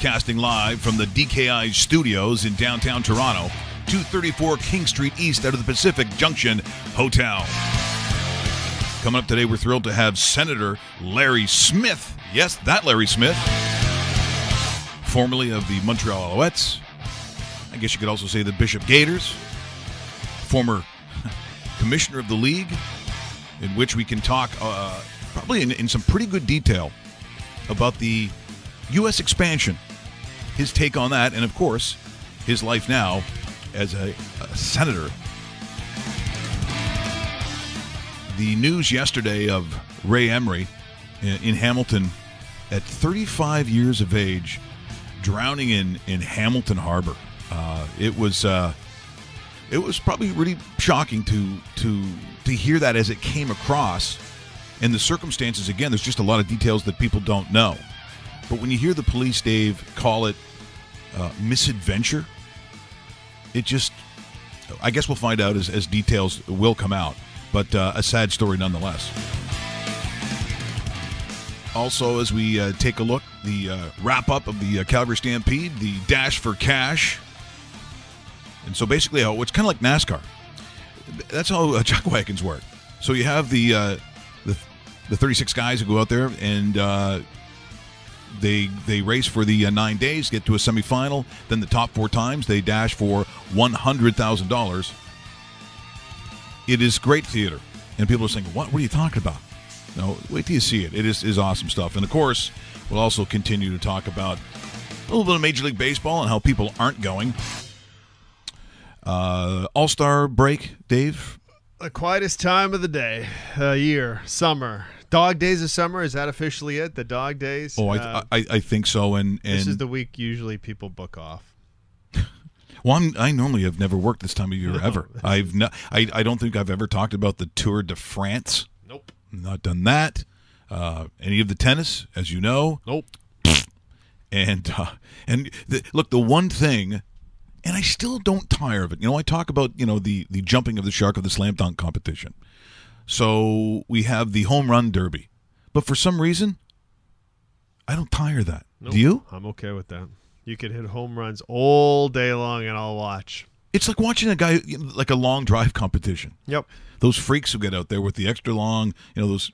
broadcasting live from the DKI studios in downtown Toronto, 234 King Street East out of the Pacific Junction Hotel. Coming up today, we're thrilled to have Senator Larry Smith. Yes, that Larry Smith, formerly of the Montreal Alouettes. I guess you could also say the Bishop Gaiters, former commissioner of the league, in which we can talk uh, probably in, in some pretty good detail about the U.S. expansion, his take on that, and of course, his life now as a, a senator. The news yesterday of Ray Emery in, in Hamilton at 35 years of age, drowning in, in Hamilton Harbor. Uh, it was uh, it was probably really shocking to to to hear that as it came across, and the circumstances. Again, there's just a lot of details that people don't know. But when you hear the police, Dave, call it uh, misadventure, it just, I guess we'll find out as, as details will come out. But uh, a sad story nonetheless. Also, as we uh, take a look, the uh, wrap up of the uh, Calgary Stampede, the dash for cash. And so basically, how it's kind of like NASCAR. That's how uh, chuck wagons work. So you have the uh, the the 36 guys who go out there and uh, they they race for the uh, nine days, get to a semifinal. Then the top four times they dash for one hundred thousand dollars. It is great theater, and people are saying, "What? What are you talking about?" No, wait till you see it. It is is awesome stuff, and of course, we'll also continue to talk about a little bit of Major League Baseball and how people aren't going. Uh, All Star break, Dave. The quietest time of the day, uh, year, summer. Dog days of summer is that officially it? The dog days. Oh, I, Uh, I I think so, and and this is the week usually people book off. Well, I'm, I normally have never worked this time of year ever. I've not. I, I don't think I've ever talked about the Tour de France. Nope. Not done that. Uh, any of the tennis, as you know, Nope. and uh, and the, look, the one thing, and I still don't tire of it. You know, I talk about you know the the jumping of the shark of the slam dunk competition. So we have the home run derby, but for some reason, I don't tire that. Nope. Do you? I'm okay with that. You could hit home runs all day long and I'll watch. It's like watching a guy like a long drive competition. Yep. Those freaks who get out there with the extra long, you know, those.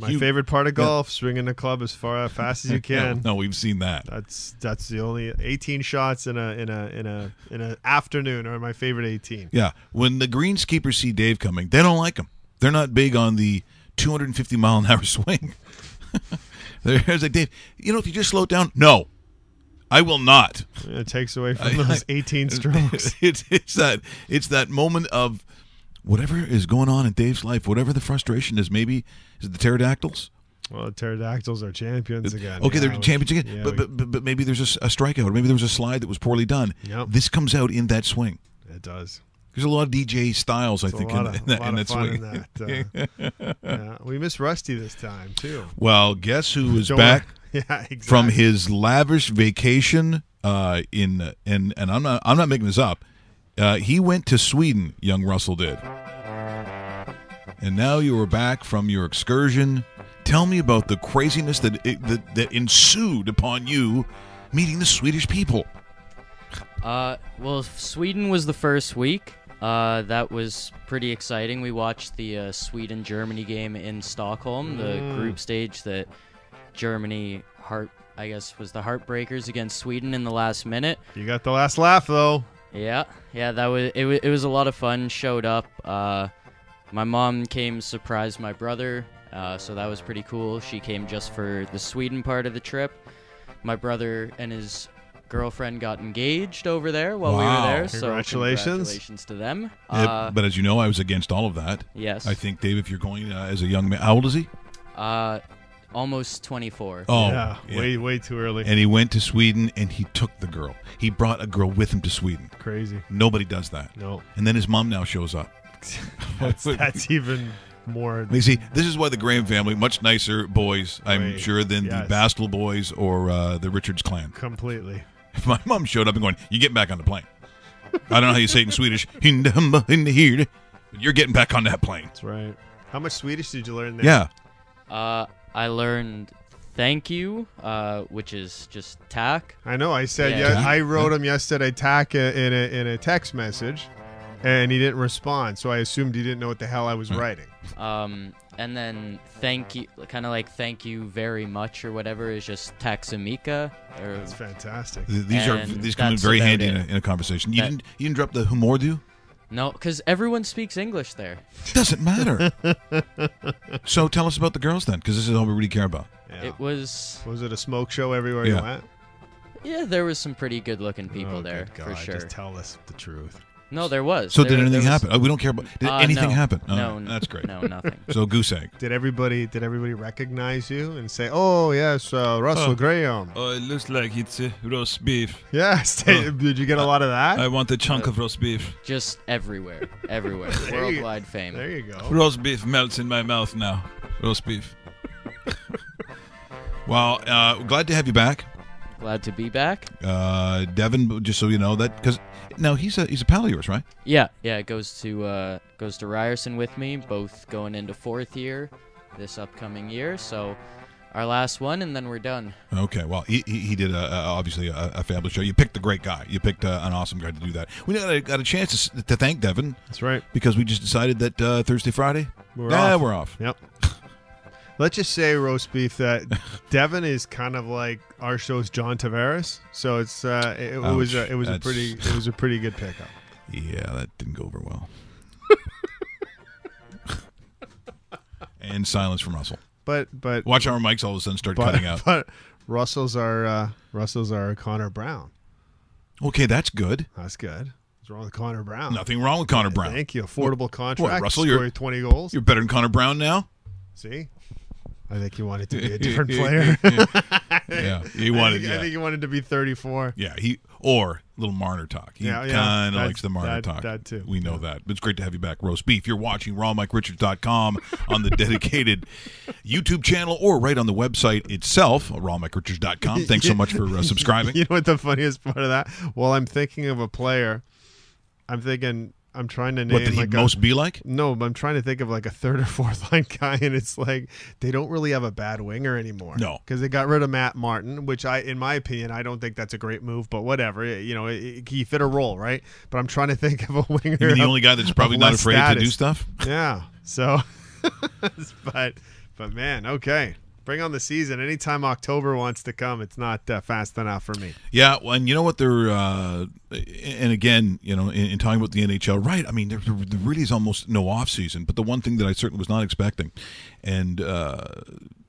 My huge- favorite part of golf, swinging the club as far as fast as you can. No, no, we've seen that. That's that's the only 18 shots in a in a in a in an afternoon are my favorite 18. Yeah, when the greenskeepers see Dave coming, they don't like him. They're not big on the 250 mile an hour swing. There's like Dave. You know, if you just slow it down, no, I will not. It takes away from those 18 strokes. it's it's that it's that moment of whatever is going on in Dave's life, whatever the frustration is. Maybe is it the pterodactyls? Well, the pterodactyls are champions again. Okay, Yeah, they're champions again. yeah, but, but, but but maybe there's a strikeout, or maybe there was a slide that was poorly done. Yep. This comes out in that swing. it does. There's a lot of DJ styles, I It's think, a lot in, of, in that, lot in fun swing. that. Uh, yeah. We miss Rusty this time too. Well, guess who is Don't back. Yeah, exactly. from his lavish vacation uh, in and and I'm not I'm not making this up. Uh, he went to Sweden. Young Russell did, and now you are back from your excursion. Tell me about the craziness that that, that ensued upon you meeting the Swedish people. Uh, well, Sweden was the first week. Uh, that was pretty exciting. We watched the uh, Sweden Germany game in Stockholm, the group stage that Germany heart I guess was the heartbreakers against Sweden in the last minute. You got the last laugh though. Yeah, yeah, that was it. wa- It was a lot of fun. Showed up. Uh, my mom came, surprised my brother, uh, so that was pretty cool. She came just for the Sweden part of the trip. My brother and his girlfriend got engaged over there while we Wow. were there. So Congratulations. congratulations to them. Uh, Uh, but as you know, I was against all of that. yes, I think Dave, if you're going uh, as a young man, how old is he? uh, almost 24. Oh, yeah, way way too early. And he went to Sweden and he took the girl. He brought a girl with him to Sweden. Crazy. Nobody does that. No, And then his mom now shows up. that's, that's even more. You see, this is why the Graham family much nicer boys, I'm Way. sure, than Yes. the Bastel boys or uh, the Richards clan. Completely. If my mom showed up and going, "You get back on the plane," I don't know how you say it in Swedish. "Hinda humba hinda here," but you're getting back on that plane. That's right. How much Swedish did you learn there? Yeah, Uh, I learned thank you, uh, which is just tack. I know. I said Yeah. yeah. I wrote him yesterday, tack uh, in a in a text message, and he didn't respond. So I assumed he didn't know what the hell I was writing. Um, and then thank you, kind of like thank you very much or whatever is just taxamika. Or That's fantastic. Th- These are And these come in that's very about handy in a, in a conversation. You That- didn't you didn't drop the humordu? no, because everyone speaks English there. Doesn't matter. so tell us about the girls then, because this is all we really care about. Yeah. It was was it a smoke show everywhere Yeah. you went? yeah, there was some pretty good looking people Oh, there good for sure. Just tell us the truth. No, there was. So There- did anything there was- happen? Oh, we don't care about. Did Uh, anything no. happen? Oh, no, that's great. No, nothing. So goose egg. Did everybody did everybody recognize you and say, "Oh yes, uh, Russell Oh. Graham"? Oh, it looks like it's uh, roast beef. Yes. Oh. Did you get a lot of that? I want a chunk of roast beef. Just everywhere, everywhere, There you- worldwide fame. there you go. Roast beef melts in my mouth now. Roast beef. Well, uh, glad to have you back, Glad to be back. uh, Devin. Just so you know that, because now he's a he's a pal of yours, right? Yeah, yeah. It goes to uh, goes to Ryerson with me, both going into fourth year this upcoming year. So our last one, and then we're done. Okay. Well, he, he, he did a, a, obviously a, a fabulous show. You picked a great guy. You picked uh an awesome guy to do that. We got a, got a chance to, to thank Devin That's right. because we just decided that uh, Thursday, Friday, We're yeah, off. we're off. Yep. Let's just say roast beef that Devin is kind of like our show's John Tavares. So it's uh, it, it was a, it was a pretty it was a pretty good pickup. Yeah, that didn't go over well. and silence from Russell. But but Watch our mics all of a sudden start but, cutting out. but Russell's our uh, Russell's our Connor Brown. Okay, that's good. That's good. What's wrong with Connor Brown? Nothing wrong with Connor Brown. Thank you. Affordable contract. Russell, you're- you twenty goals. You're better than Connor Brown now. See, I think you wanted to be a different player. yeah, he I wanted. think, I think you wanted to be thirty-four. yeah. He or little Marner talk. He Yeah, yeah, kind of likes the Marner that- talk. that too. We know that. But it's great to have you back, roast beef. You're watching RawMikeRichards.com on the dedicated YouTube channel or right on the website itself, RawMikeRichards.com. Thanks so much for uh, subscribing. You know what the funniest part of that? Well, I'm thinking of a player. I'm thinking I'm trying to name What did he like most a, be like? no, but I'm trying to think of like a third or fourth line guy, and it's like they don't really have a bad winger anymore. No. because they got rid of Matt Martin, which I, in my opinion, I don't think that's a great move. But whatever, you know, it, it- he fit a role, right? But I'm trying to think of a winger. You mean the of- only guy that's probably not afraid to do stuff? Yeah. So, but but man, okay. Bring on the season. Anytime October wants to come, it's not uh, fast enough for me. Yeah, well, and you know what? They're uh, and again, you know, in, in talking about the NHL, right? I mean, there, there really is almost no off season. But the one thing that I certainly was not expecting, and uh,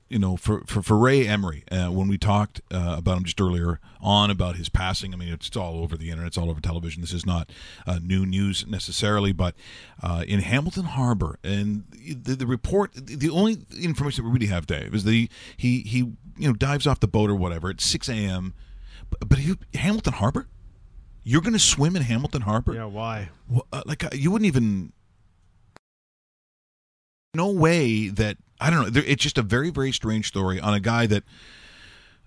you know, for for, for Ray Emery, uh, when we talked uh, about him just earlier on about his passing, I mean, it's all over the internet, it's all over television. This is not uh, new news necessarily, but uh, in Hamilton Harbor, and the, the report, the only information that we really have, Dave, is the he he you know dives off the boat or whatever at 6 a.m. But, but you, Hamilton Harbor, you're going to swim in Hamilton Harbor? Yeah, why? Well, uh, like uh, you wouldn't even. No way that I don't know. It's just a very very strange story on a guy that.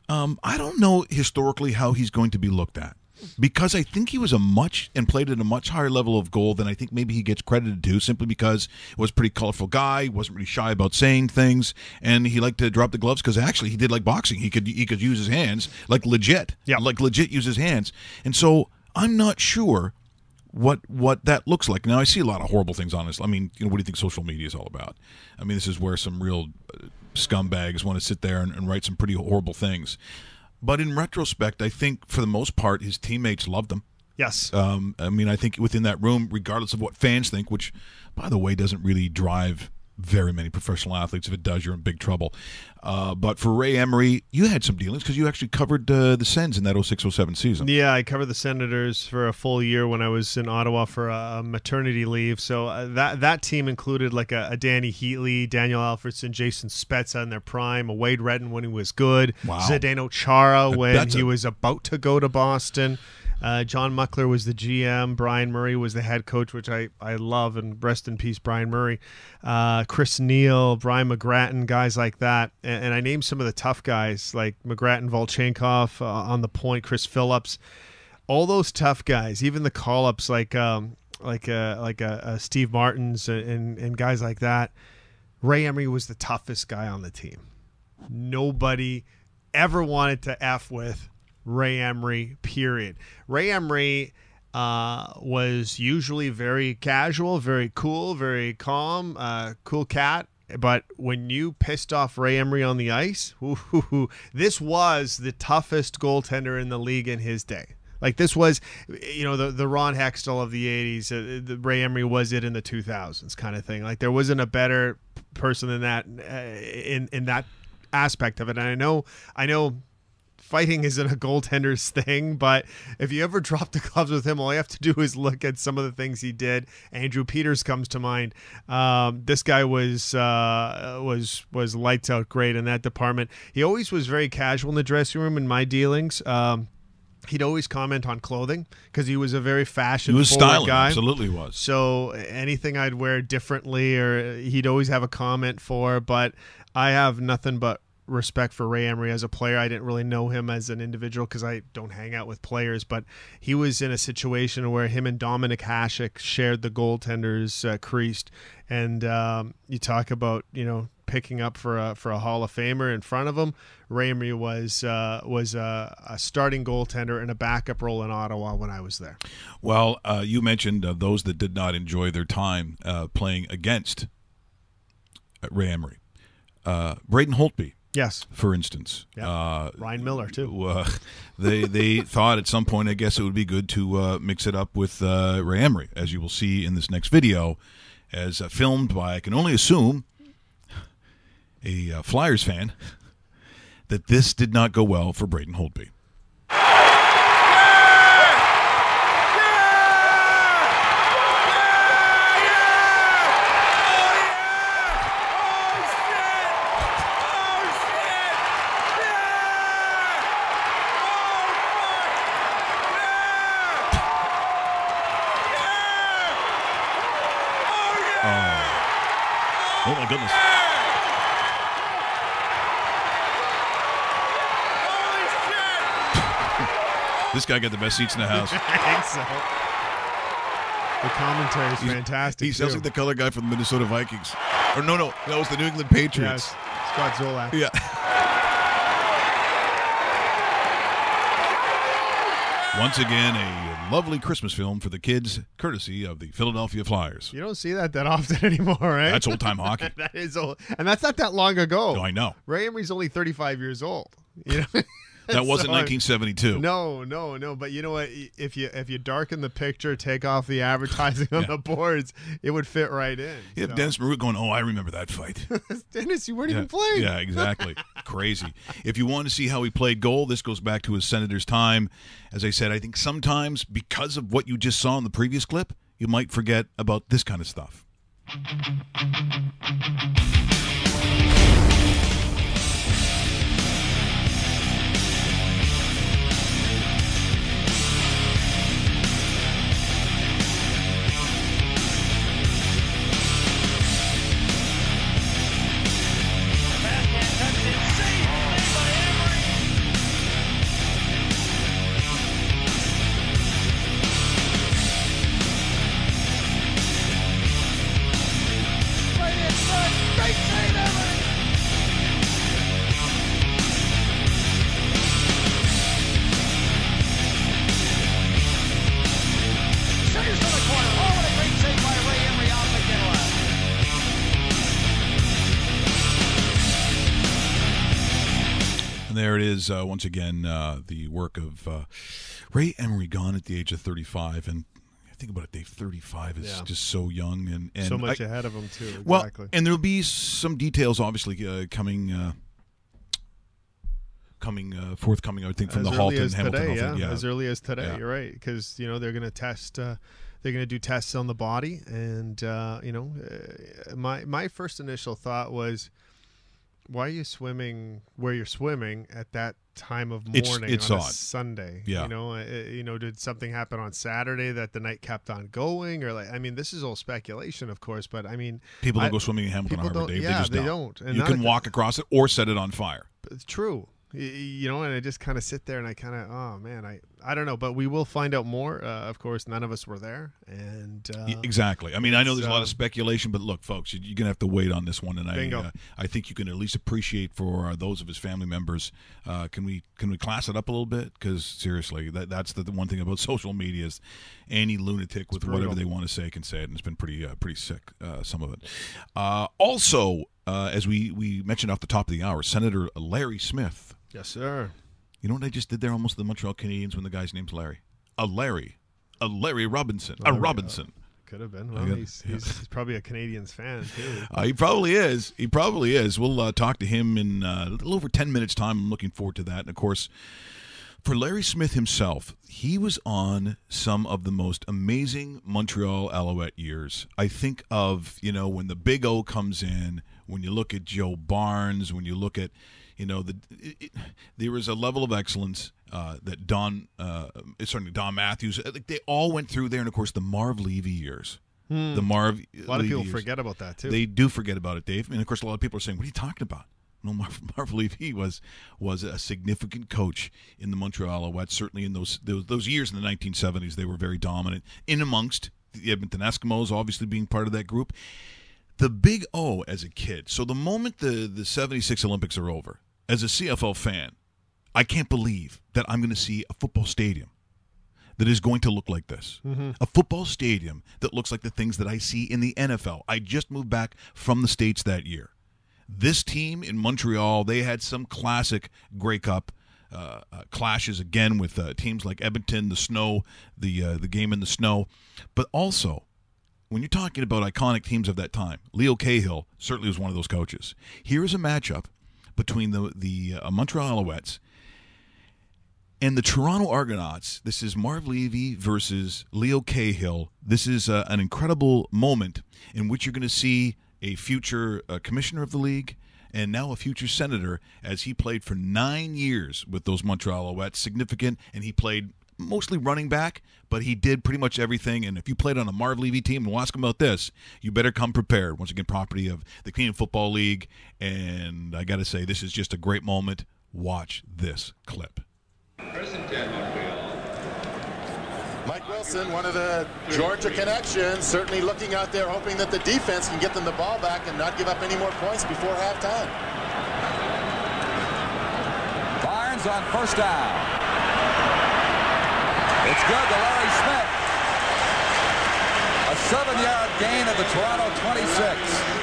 Um, I don't know historically how he's going to be looked at because I think he was a much and played at a much higher level of goal than I think maybe he gets credited to simply because he was a pretty colorful guy, wasn't really shy about saying things, and he liked to drop the gloves because actually he did like boxing. He could he could use his hands like legit, Yeah. like legit use his hands, and so I'm not sure what what that looks like. Now I see a lot of horrible things on this. I mean, you know, what do you think social media is all about? I mean, this is where some real uh, scumbags want to sit there and, and write some pretty horrible things. But in retrospect, I think for the most part, his teammates loved him. Yes. Um, I mean, I think within that room, regardless of what fans think, which, by the way, doesn't really drive very many professional athletes. If it does, you're in big trouble. Uh, but for Ray Emery, you had some dealings because you actually covered uh, the Sens in that 06-07 season. Yeah, I covered the Senators for a full year when I was in Ottawa for a maternity leave. So uh, that that team included like a, a Dany Heatley, Daniel Alfredsson, Jason Spezza in their prime, a Wade Redden when he was good, Wow. Zdeno Chara when That's he was about to go to Boston. Uh, John Muckler was the GM. Brian Murray was the head coach, which I, I love. And rest in peace, Brian Murray. Uh, Chris Neil, Brian McGrattan, guys like that. And, and I named some of the tough guys like McGrattan, Volchenkov uh, on the point, Chris Phillips. All those tough guys, even the call ups like um, like uh, like uh, uh, Steve Martins and, and, and guys like that. Ray Emery was the toughest guy on the team. nobody ever wanted to f with Ray Emery. Period. Ray Emery uh, was usually very casual, very cool, very calm, uh, cool cat. But when you pissed off Ray Emery on the ice, this was the toughest goaltender in the league in his day. Like this was, you know, the the Ron Hextall of the '80s. Uh, the Ray Emery was it in the 2000s, kind of thing. Like there wasn't a better person than that uh, in in that aspect of it. And I know, I know, fighting isn't a goaltender's thing, but if you ever drop the gloves with him, all you have to do is look at some of the things he did. Andrew Peters comes to mind. Um, this guy was uh, was was lights out great in that department. He always was very casual in the dressing room in my dealings. Um, he'd always comment on clothing because he was a very fashion He was styling, guy. absolutely was. So anything I'd wear differently, or he'd always have a comment for. But I have nothing but respect for Ray Emery as a player. I didn't really know him as an individual because I don't hang out with players. But he was in a situation where him and Dominik Hasek shared the goaltenders uh, creased, and um, you talk about you know picking up for a for a Hall of Famer in front of him. Ray Emery was uh, was a, a starting goaltender and a backup role in Ottawa when I was there. Well, uh, you mentioned uh, those that did not enjoy their time uh, playing against uh, Ray Emery. Braden Holtby, Yes, for instance. Yeah. Uh, Ryan Miller too. uh, they they thought at some point, I guess it would be good to uh, mix it up with uh, Ray Emery, as you will see in this next video, as uh, filmed by I can only assume a uh, Flyers fan. That this did not go well for Braden Holtby. Guy got the best seats in the house. I think so. The commentary is fantastic. He sounds too. like the color guy from the Minnesota Vikings. Or no, no, that was the New England Patriots. yes, Scott Zolak. Yeah. Once again, a lovely Christmas film for the kids, courtesy of the Philadelphia Flyers. You don't see that that often anymore, right? That's old time hockey. that is old, and that's not that long ago. Oh, I know. Ray Emery's only 35 years old. You know. That wasn't So, 1972. No, no, no. But you know what? If you if you darken the picture, take off the advertising on Yeah. the boards, it would fit right in. You have So- Dennis Maroot going, Oh, I remember that fight. Dennis, you weren't yeah, even playing. yeah, exactly. Crazy. If you want to see how he played goal, this goes back to his Senators time. As I said, I think sometimes because of what you just saw in the previous clip, you might forget about this kind of stuff. There it is, uh, once again, uh, the work of uh, Ray Emery, gone at the age of 35. And I think about it, Dave, 35 is Yeah. just so young. And, and so much I- ahead of him too. Well, and there'll be some details, obviously, uh, coming. Uh, Coming uh, forthcoming, I would think, from as the Halton as Hamilton. today, I'll yeah, as early as today. Yeah. You're right, because you know they're going to test. Uh, they're going to do tests on the body, and uh, you know, uh, my my first initial thought was, why are you swimming where you're swimming at that time of morning it's on a odd. Sunday? Yeah. you know, uh, you know, did something happen on Saturday that the night kept on going, or like, I mean, this is all speculation, of course, but I mean, People don't I- go swimming in Hamilton Harbor, Dave. yeah, they just they don't. don't. And you can at- walk across it or set it on fire. it's true. You know, and I just kind of sit there and I kind of, oh man, I I don't know, but we will find out more. Uh, of course, none of us were there, and uh, exactly. I mean, I know there's a lot of speculation, but look, folks, you- you're gonna have to wait on this one, and I, uh, I think you can at least appreciate for uh, those of his family members. Uh, can we can we class it up a little bit? Because seriously, that that's the, the one thing about social media is any lunatic with whatever they want to say can say it, and it's been pretty uh, pretty sick. Uh, some of it. Uh, also, uh, as we we mentioned off the top of the hour, Senator Larry Smith. yes, sir. You know what I just did there? Almost the Montreal Canadiens when the guy's name's Larry. A Larry, a Larry Robinson, a Larry, Robinson. Could have been. Well, got- he's, he's, he's probably a Canadiens fan too. Uh, he probably is. He probably is. We'll uh, talk to him in uh, a little over 10 minutes' time. I'm looking forward to that. And of course, for Larry Smith himself, he was on some of the most amazing Montreal Alouette years. I think of, you know, when the Big O comes in, when you look at Joe Barnes, when you look at, you know, the it, it, there was a level of excellence uh, that Don, uh, certainly Don Matthews, I think they all went through there. And of course, the Marv Levy years. The Marv Hmm. A lot of people years. forget about that too. They do forget about it, Dave. And of course, a lot of people are saying, "What are you talking about?" No, Marv, Marv Levy was was a significant coach in the Montreal Alouettes. Certainly in those, those those years in the 1970s, they were very dominant. In amongst the Edmonton Eskimos, obviously being part of that group. The Big O as a kid. So the moment the the 76 Olympics are over, as a CFL fan, I can't believe that I'm going to see a football stadium that is going to look like this. A football stadium that looks like the things that I see in the NFL. I just moved back from the States that year. This team in Montreal, they had some classic Grey Cup uh, uh, clashes again with uh, teams like Edmonton, the snow, the uh, the game in the snow, but also when you're talking about iconic teams of that time, Leo Cahill certainly was one of those coaches. Here is a matchup between the the uh, Montreal Alouettes and the Toronto Argonauts. This is Marv Levy versus Leo Cahill. This is uh, an incredible moment in which you're going to see a future uh, commissioner of the league and now a future senator as he played for nine years with those Montreal Alouettes. Significant, and he played mostly running back, but he did pretty much everything. And if you played on a Marv Levy team, and we'll ask him about this, you better come prepared. Once again, property of the Canadian Football League. And I got to say, this is just a great moment. Watch this clip. Mike Wilson, one of the Georgia connections, certainly looking out there, hoping that the defense can get them the ball back and not give up any more points before halftime. Barnes on first down. It's good to Larry Smith. A seven-yard gain at the Toronto 26.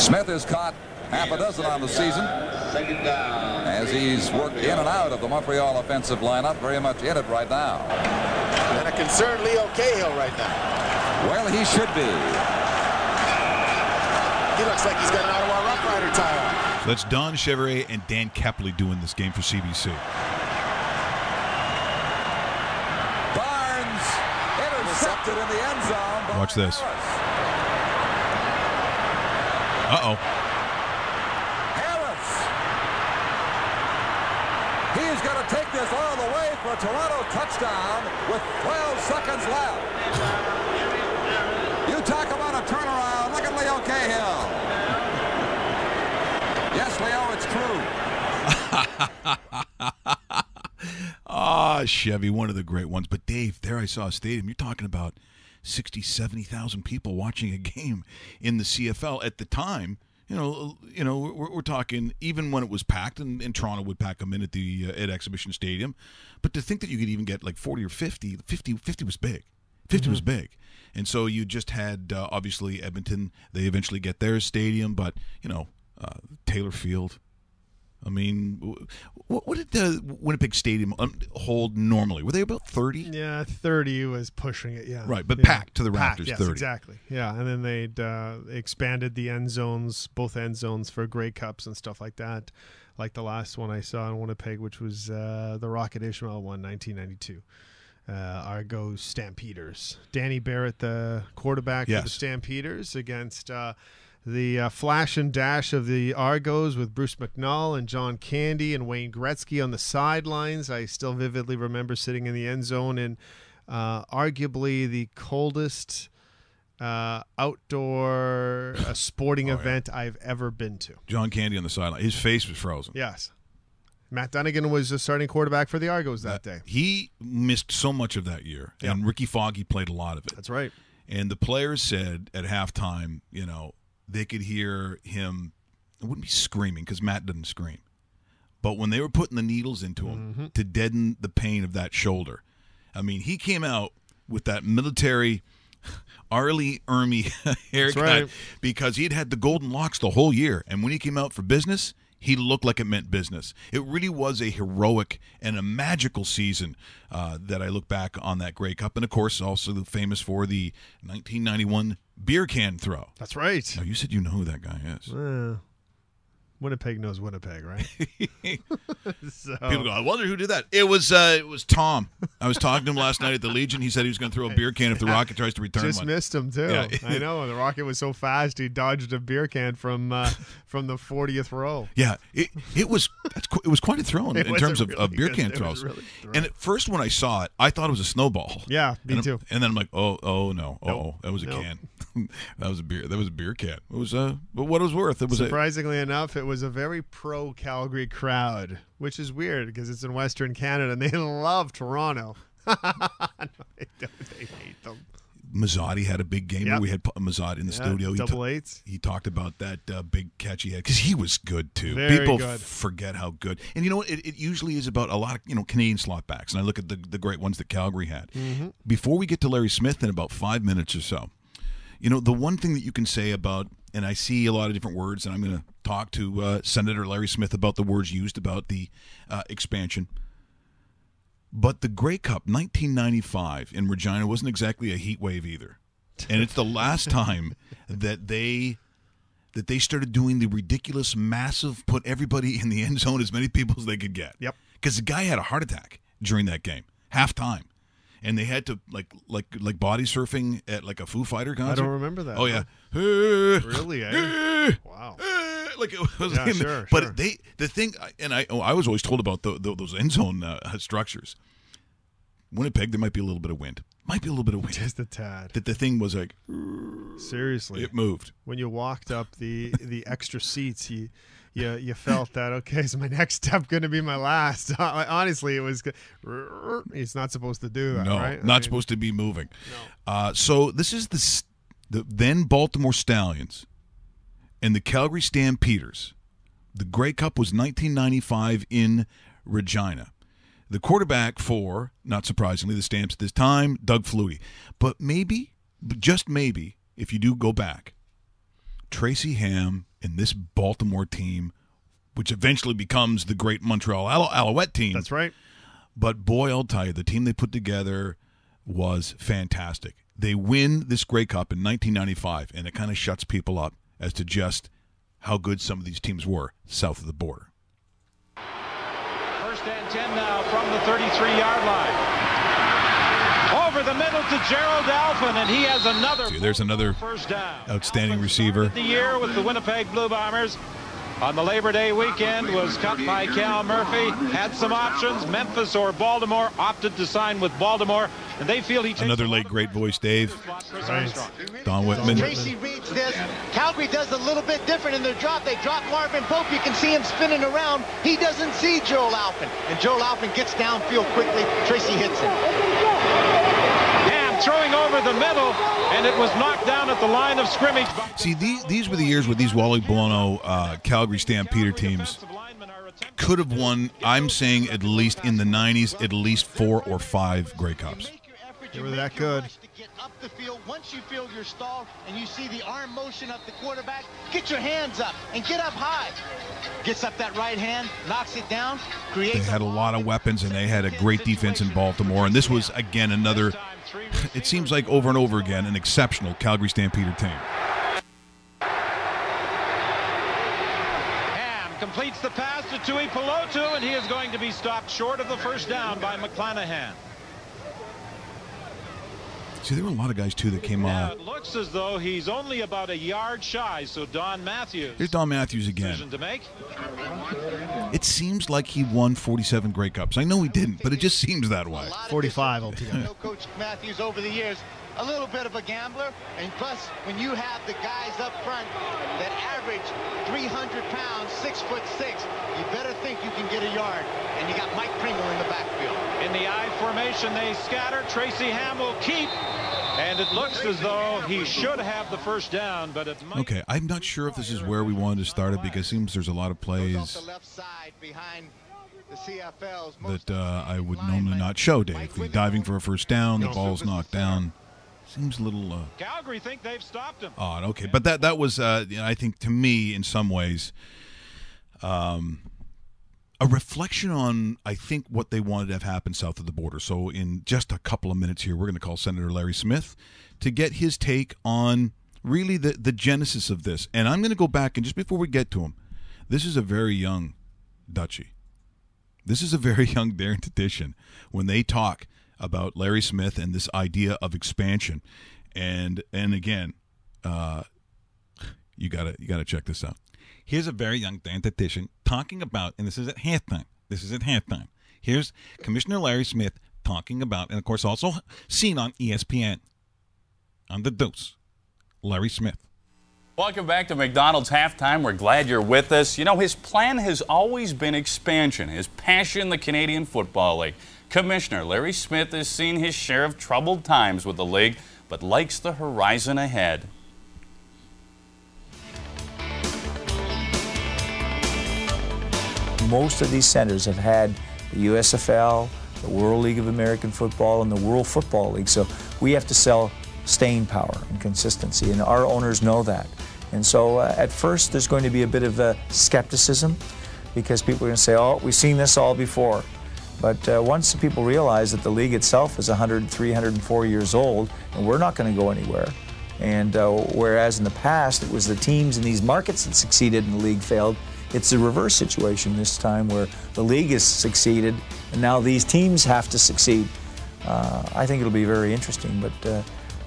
Smith has caught half a dozen on the season as he's worked in and out of the Montreal offensive lineup, very much in it right now. And a concerned Leo Cahill right now. Well, he should be. He looks like he's got an Ottawa Rough Rider tie on. So that's Don Chevrier and Dan Kepley doing this game for CBC. Barnes intercepted in the end zone. Watch this. Uh oh. Harris. He's going to take this all the way for a Toronto touchdown with 12 seconds left. You talk about a turnaround. Look at Leo Cahill. Yes, Leo, it's true. Ah, Chevy, one of the great ones. But Dave, there I saw a stadium. You're talking about 60, 70,000 people watching a game in the CFL at the time. You know, you know, we're, we're talking even when it was packed, and, and Toronto would pack them in at the uh, at Exhibition Stadium. But to think that you could even get like 40 or 50, 50, 50 was big. 50 was big. And so you just had uh, obviously Edmonton. They eventually get their stadium, but you know uh, Taylor Field. I mean, what, what did the Winnipeg Stadium um, hold normally? Were they about thirty? Yeah, thirty was pushing it. Yeah, Right, but Yeah. packed to the Packed, rafters, Yes, 30. exactly. Yeah, and then they'd uh, expanded the end zones, both end zones for Grey Cups and stuff like that. Like the last one I saw in Winnipeg, which was uh, the Rocket Ismail one, 1992. Uh, Argos Stampeders. Danny Barrett, the quarterback for the Yes. Stampeders, against uh, the uh, flash and dash of the Argos with Bruce McNall and John Candy and Wayne Gretzky on the sidelines. I still vividly remember sitting in the end zone in uh, arguably the coldest uh, outdoor uh, sporting Oh, yeah. event I've ever been to. John Candy on the sideline. His face was frozen. Yes. Matt Dunnigan was the starting quarterback for the Argos that day. He missed so much of that year, and Rickey Foggie played a lot of it. That's right. And the players said at halftime, you know, they could hear him. It wouldn't be screaming because Matt doesn't scream, but when they were putting the needles into him Mm-hmm. to deaden the pain of that shoulder, I mean, he came out with that military R. Lee Ermey haircut right. because he'd had the golden locks the whole year, and when he came out for business. He looked like it meant business. It really was a heroic and a magical season uh, that I look back on that Grey Cup, and of course, also famous for the 1991 beer can throw. That's right. Now, you said you know who that guy is. Uh, Winnipeg knows Winnipeg, right? so, People go, I wonder who did that. It was uh, it was Tom. I was talking to him last night at the Legion. He said he was going to throw a beer can if the Rocket tries to return just one. missed him too. Yeah. I know. The Rocket was so fast he dodged a beer can from uh, from the 40th row. Yeah, it, it was it was quite a throw in, in terms of, really beer good- can it throws. really and at first, when I saw it, I thought it was a snowball. Yeah, me and, too. And then I'm like, oh, oh no, oh, that was a Nope. can. that was a beer. That was a beer can. It was uh, but what it was worth. It was a, Surprisingly enough, it was a very pro Calgary crowd, which is weird because it's in Western Canada and they love Toronto. no, they don't. They hate them. Mazzotti had a big game. Yep. We had Mazzotti in the Yeah, studio. He double eights. He talked about that uh, big catch he had because he was good too. Very People good. forget how good. And you know what? It, it usually is about a lot of you know Canadian slot backs. And I look at the the great ones that Calgary had. Mm-hmm. Before we get to Larry Smith in about five minutes or so, you know the one thing that you can say about and I see a lot of different words, and I'm going to talk to uh, Senator Larry Smith about the words used about the uh, expansion. But the Grey Cup 1995 in Regina wasn't exactly a heat wave either. And it's the last time that they that they started doing the ridiculous massive put everybody in the end zone as many people as they could get. Yep. Cuz the guy had a heart attack during that game. Halftime. And they had to like like like body surfing at like a Foo Fighter concert. I don't remember that. Oh yeah. Really, eh? Wow. like it was Yeah, in sure, but sure. they the thing and I oh, I was always told about the, the, those end zone uh, structures. Winnipeg, there might be a little bit of wind. Might be a little bit of wind. Just a tad. That the thing was like Seriously. it moved. when you walked up the the extra seats, you you you felt that okay, is my next step going to be my last? Honestly, it was. It's not supposed to do that, No, right? I not mean, supposed to be moving. Uh, so this is the the then Baltimore Stallions and the Calgary Stampeders. The Grey Cup was 1995 in Regina. The quarterback for, not surprisingly, the Stamps at this time, Doug Flutie. But maybe, just maybe, if you do go back, Tracy Ham and this Baltimore team, which eventually becomes the great Montreal Al- Alouette team. That's right. But boy, I'll tell you, the team they put together was fantastic. They win this Grey Cup in 1995, and it kind of shuts people up as to just how good some of these teams were south of the border. First and 10 now from the 33-yard line. Over the middle to Gerald Alphin, and he has another. See, there's another first down. outstanding Alphin receiver. The year with the Winnipeg Blue Bombers. On the Labor Day weekend was cut by Cal Murphy. Had some options, Memphis or Baltimore. Opted to sign with Baltimore, and they feel he Another late great voice, Dave. Right. Don Whitman. Tracy reads this. Calgary does a little bit different in their drop. They drop Marvin Pope. You can see him spinning around. He doesn't see Joel Alphin. And Joel Alphin gets downfield quickly. Tracy hits him. Ham throwing over the middle, and it was knocked down at the line of scrimmage. See, these, these were the years where these Wally Buono uh, Calgary Stampeder teams could have won, I'm saying, at least in the 90s, at least four or five Grey Cups. Make your effort, They were that good. get up the field. Once you feel you're stalled and you see the arm motion of the quarterback, get your hands up and get up high. Gets up that right hand, knocks it down, They had a lot of weapons, and they had a great defense in Baltimore. And this was, again, another, it seems like over and over again, an exceptional Calgary Stampeder team. Ham completes the pass to Tui Pelotu, and he is going to be stopped short of the first down by McClanahan. See, there were a lot of guys, too, that came Now on. it looks as though he's only about a yard shy, so Don Matthews. Here's Don Matthews again. Decision to make. It seems like he won 47 Grey Cups. I know he didn't, but it just seems that way. A lot of 45 this- altogether. know Coach Matthews over the years. a little bit of a gambler. And plus, when you have the guys up front that average 300 pounds, six foot six, you better think you can get a yard. And you got Mike Pringle in the backfield. In the I formation, they scatter. Tracy Ham will keep. And it looks as though he should have the first down, but it might. Okay, I'm not sure if this is where we wanted to start it because it seems there's a lot of plays the left side behind the CFLs. that uh, I would normally not show, Dave. The diving for a first down, the ball's knocked down. Seems a little uh, Calgary think they've stopped him. odd. Okay, but that that was, uh, you know, I think, to me, in some ways, um, a reflection on, I think, what they wanted to have happen south of the border. So, in just a couple of minutes here, we're going to call Senator Larry Smith to get his take on really the the genesis of this. And I'm going to go back and just before we get to him, this is a very young Dutchy. This is a very young Darren Dutchyshen when they talk about Larry Smith and this idea of expansion. And and again, uh, you gotta you gotta check this out. Here's a very young Dan Dutchyshen talking about, and this is at halftime. This is at halftime. Here's Commissioner Larry Smith talking about, and of course also seen on ESPN on the Dose. Larry Smith. Welcome back to McDonald's Halftime. We're glad you're with us. You know, his plan has always been expansion, his passion, the Canadian Football League. Commissioner Larry Smith has seen his share of troubled times with the league, but likes the horizon ahead. Most of these centers have had the USFL, the World League of American Football, and the World Football League. So we have to sell staying power and consistency, and our owners know that. And so uh, at first, there's going to be a bit of skepticism because people are going to say, oh, we've seen this all before. But uh, once people realize that the league itself is 100, 304 years old, and we're not going to go anywhere, and uh, whereas in the past it was the teams in these markets that succeeded and the league failed, it's the reverse situation this time where the league has succeeded and now these teams have to succeed. Uh, I think it'll be very interesting, but uh,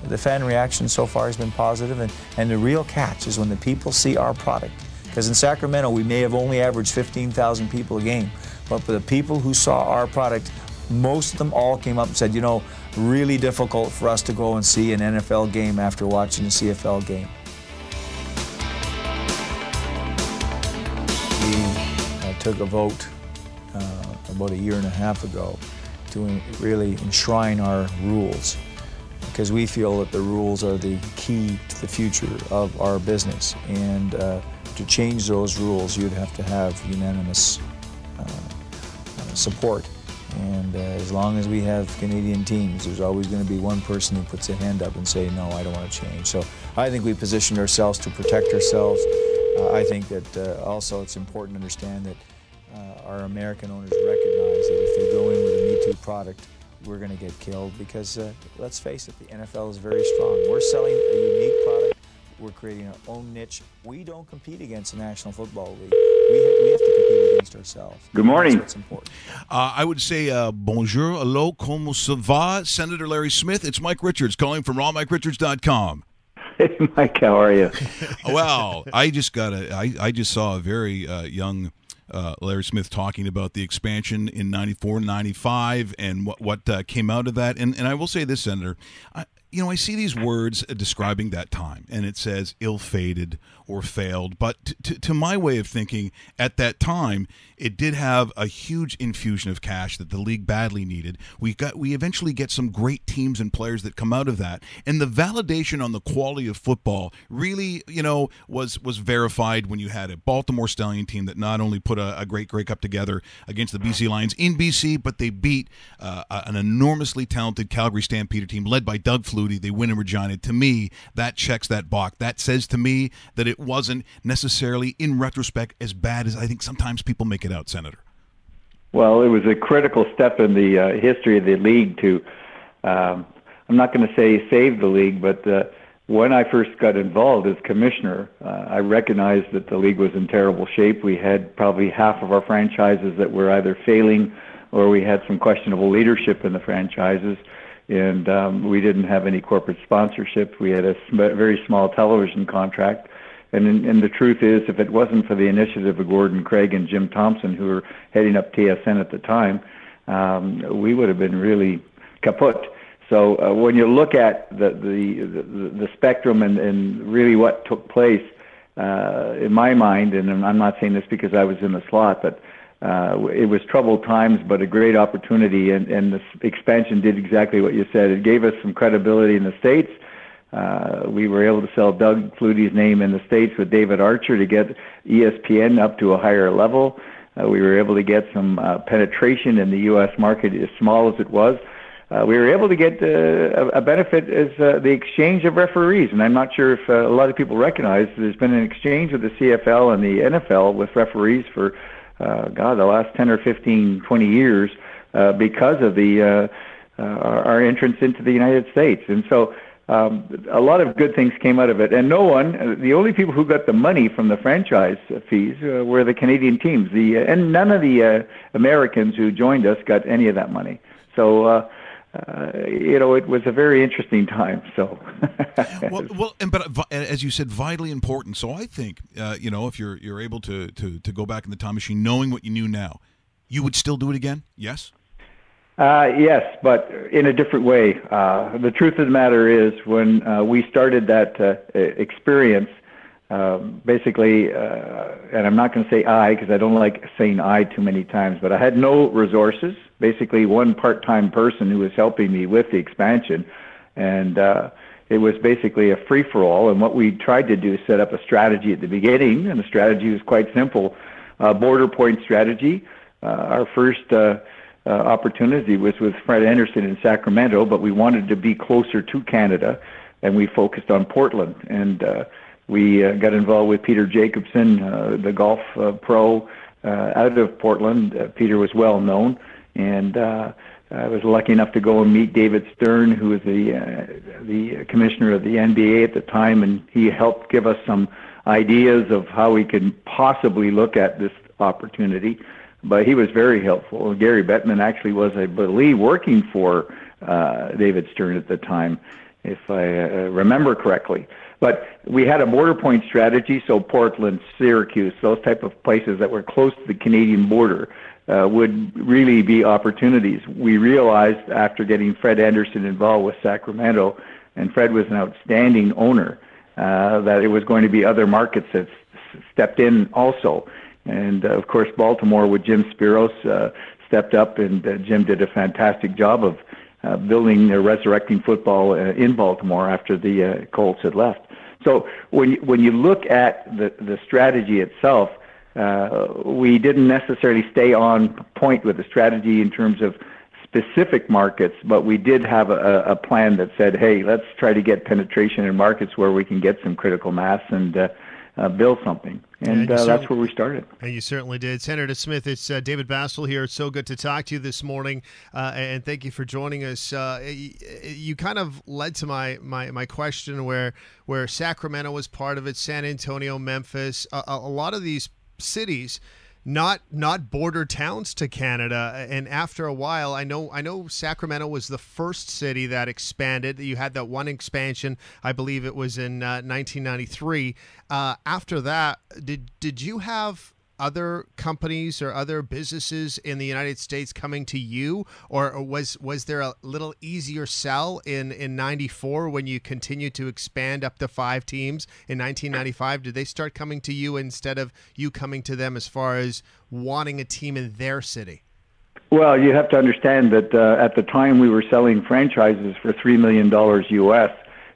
the fan reaction so far has been positive, and, and the real catch is when the people see our product. Because in Sacramento, we may have only averaged 15,000 people a game, but for the people who saw our product, most of them all came up and said, you know, really difficult for us to go and see an NFL game after watching a CFL game. Took a vote uh, about a year and a half ago to really enshrine our rules because we feel that the rules are the key to the future of our business. And uh, to change those rules, you'd have to have unanimous uh, support. And uh, as long as we have Canadian teams, there's always going to be one person who puts a hand up and say, no, I don't want to change. So I think we positioned ourselves to protect ourselves. Uh, I think that uh, also it's important to understand that uh, our American owners recognize that if they go in with a Me Too product, we're going to get killed because uh, let's face it, the NFL is very strong. We're selling a unique product. We're creating our own niche. We don't compete against the National Football League. We, ha- we have to compete against ourselves. Good morning. That's what's important. Uh, I would say uh, bonjour, hello, como ça va? Senator Larry Smith. It's Mike Richards calling from rawmikeRichards.com. Hey, Mike, how are you? well, I just got a. I, I just saw a very uh, young uh, Larry Smith talking about the expansion in 94, 95 and what what uh, came out of that. And and I will say this, Senator. I, you know, I see these words describing that time, and it says ill-fated or failed. But t- t- to my way of thinking, at that time, it did have a huge infusion of cash that the league badly needed. We got we eventually get some great teams and players that come out of that, and the validation on the quality of football really, you know, was was verified when you had a Baltimore Stallion team that not only put a, a great Grey Cup together against the BC Lions in BC, but they beat uh, an enormously talented Calgary Stampeder team led by Doug Flutie. They win in Regina. To me, that checks that box. That says to me that it wasn't necessarily, in retrospect, as bad as I think sometimes people make it out, Senator. Well, it was a critical step in the uh, history of the league to, um, I'm not going to say save the league, but uh, when I first got involved as commissioner, uh, I recognized that the league was in terrible shape. We had probably half of our franchises that were either failing or we had some questionable leadership in the franchises. And um, we didn't have any corporate sponsorship. We had a sm- very small television contract. And, and the truth is, if it wasn't for the initiative of Gordon Craig and Jim Thompson, who were heading up TSN at the time, um, we would have been really kaput. So uh, when you look at the the the, the spectrum and, and really what took place, uh, in my mind, and I'm not saying this because I was in the slot, but uh, it was troubled times, but a great opportunity, and, and the expansion did exactly what you said. It gave us some credibility in the states. Uh, we were able to sell Doug Flutie's name in the states with David Archer to get ESPN up to a higher level. Uh, we were able to get some uh, penetration in the U.S. market, as small as it was uh, we were able to get uh, a benefit as uh, the exchange of referees. And I'm not sure if uh, a lot of people recognize there's been an exchange with the CFL and the NFL with referees for, uh, God, the last 10 or 15, 20 years uh, because of the uh, our entrance into the United States. And so um, a lot of good things came out of it. And no one, uh, the only people who got the money from the franchise fees uh, were the Canadian teams. The uh, and none of the uh, Americans who joined us got any of that money. So. Uh, uh, you know, it was a very interesting time. So, well, well, and but as you said, vitally important. So I think, uh, you know, if you're you're able to, to to go back in the time machine, knowing what you knew now, you would still do it again. Yes. Uh, yes, but in a different way. Uh, the truth of the matter is, when uh, we started that uh, experience, um, basically, uh, and I'm not going to say I because I don't like saying I too many times, but I had no resources. Basically, one part-time person who was helping me with the expansion, and uh, it was basically a free-for-all. And what we tried to do is set up a strategy at the beginning, and the strategy was quite simple: border point strategy. Our first opportunity was with Fred Anderson in Sacramento, but we wanted to be closer to Canada, and we focused on Portland and. Uh, we uh, got involved with Peter Jacobsen, uh, the golf uh, pro uh, out of Portland. Uh, Peter was well known, and uh, I was lucky enough to go and meet David Stern, who was the uh, the commissioner of the NBA at the time, and he helped give us some ideas of how we could possibly look at this opportunity. But he was very helpful. Gary Bettman actually was, I believe, working for uh, David Stern at the time, if I uh, remember correctly. But we had a border point strategy, so Portland, Syracuse, those type of places that were close to the Canadian border uh, would really be opportunities. We realized after getting Fred Anderson involved with Sacramento, and Fred was an outstanding owner, uh, that it was going to be other markets that s- stepped in also. And uh, of course, Baltimore with Jim Speros uh, stepped up, and uh, Jim did a fantastic job of uh, building, uh, resurrecting football uh, in Baltimore after the uh, Colts had left. So when you, when you look at the the strategy itself, uh, we didn't necessarily stay on point with the strategy in terms of specific markets, but we did have a, a plan that said, "Hey, let's try to get penetration in markets where we can get some critical mass and uh, uh, build something." And, Yeah, uh, that's where we started. And you certainly did. Senator Smith, it's uh, David Bastel here. It's so good to talk to you this morning, uh, and thank you for joining us. Uh, you kind of led to my, my, my question where where Sacramento was part of it, San Antonio, Memphis, a a lot of these cities not not border towns to Canada. And after a while I know I know Sacramento was the first city that expanded. You had that one expansion I believe it was in uh, 1993 uh, after that did did you have other companies or other businesses in the United States coming to you or was was there a little easier sell in in 94 when you continued to expand up to five teams in 1995 did they start coming to you instead of you coming to them as far as wanting a team in their city Well, you have to understand that uh, at the time we were selling franchises for three million dollars U.S.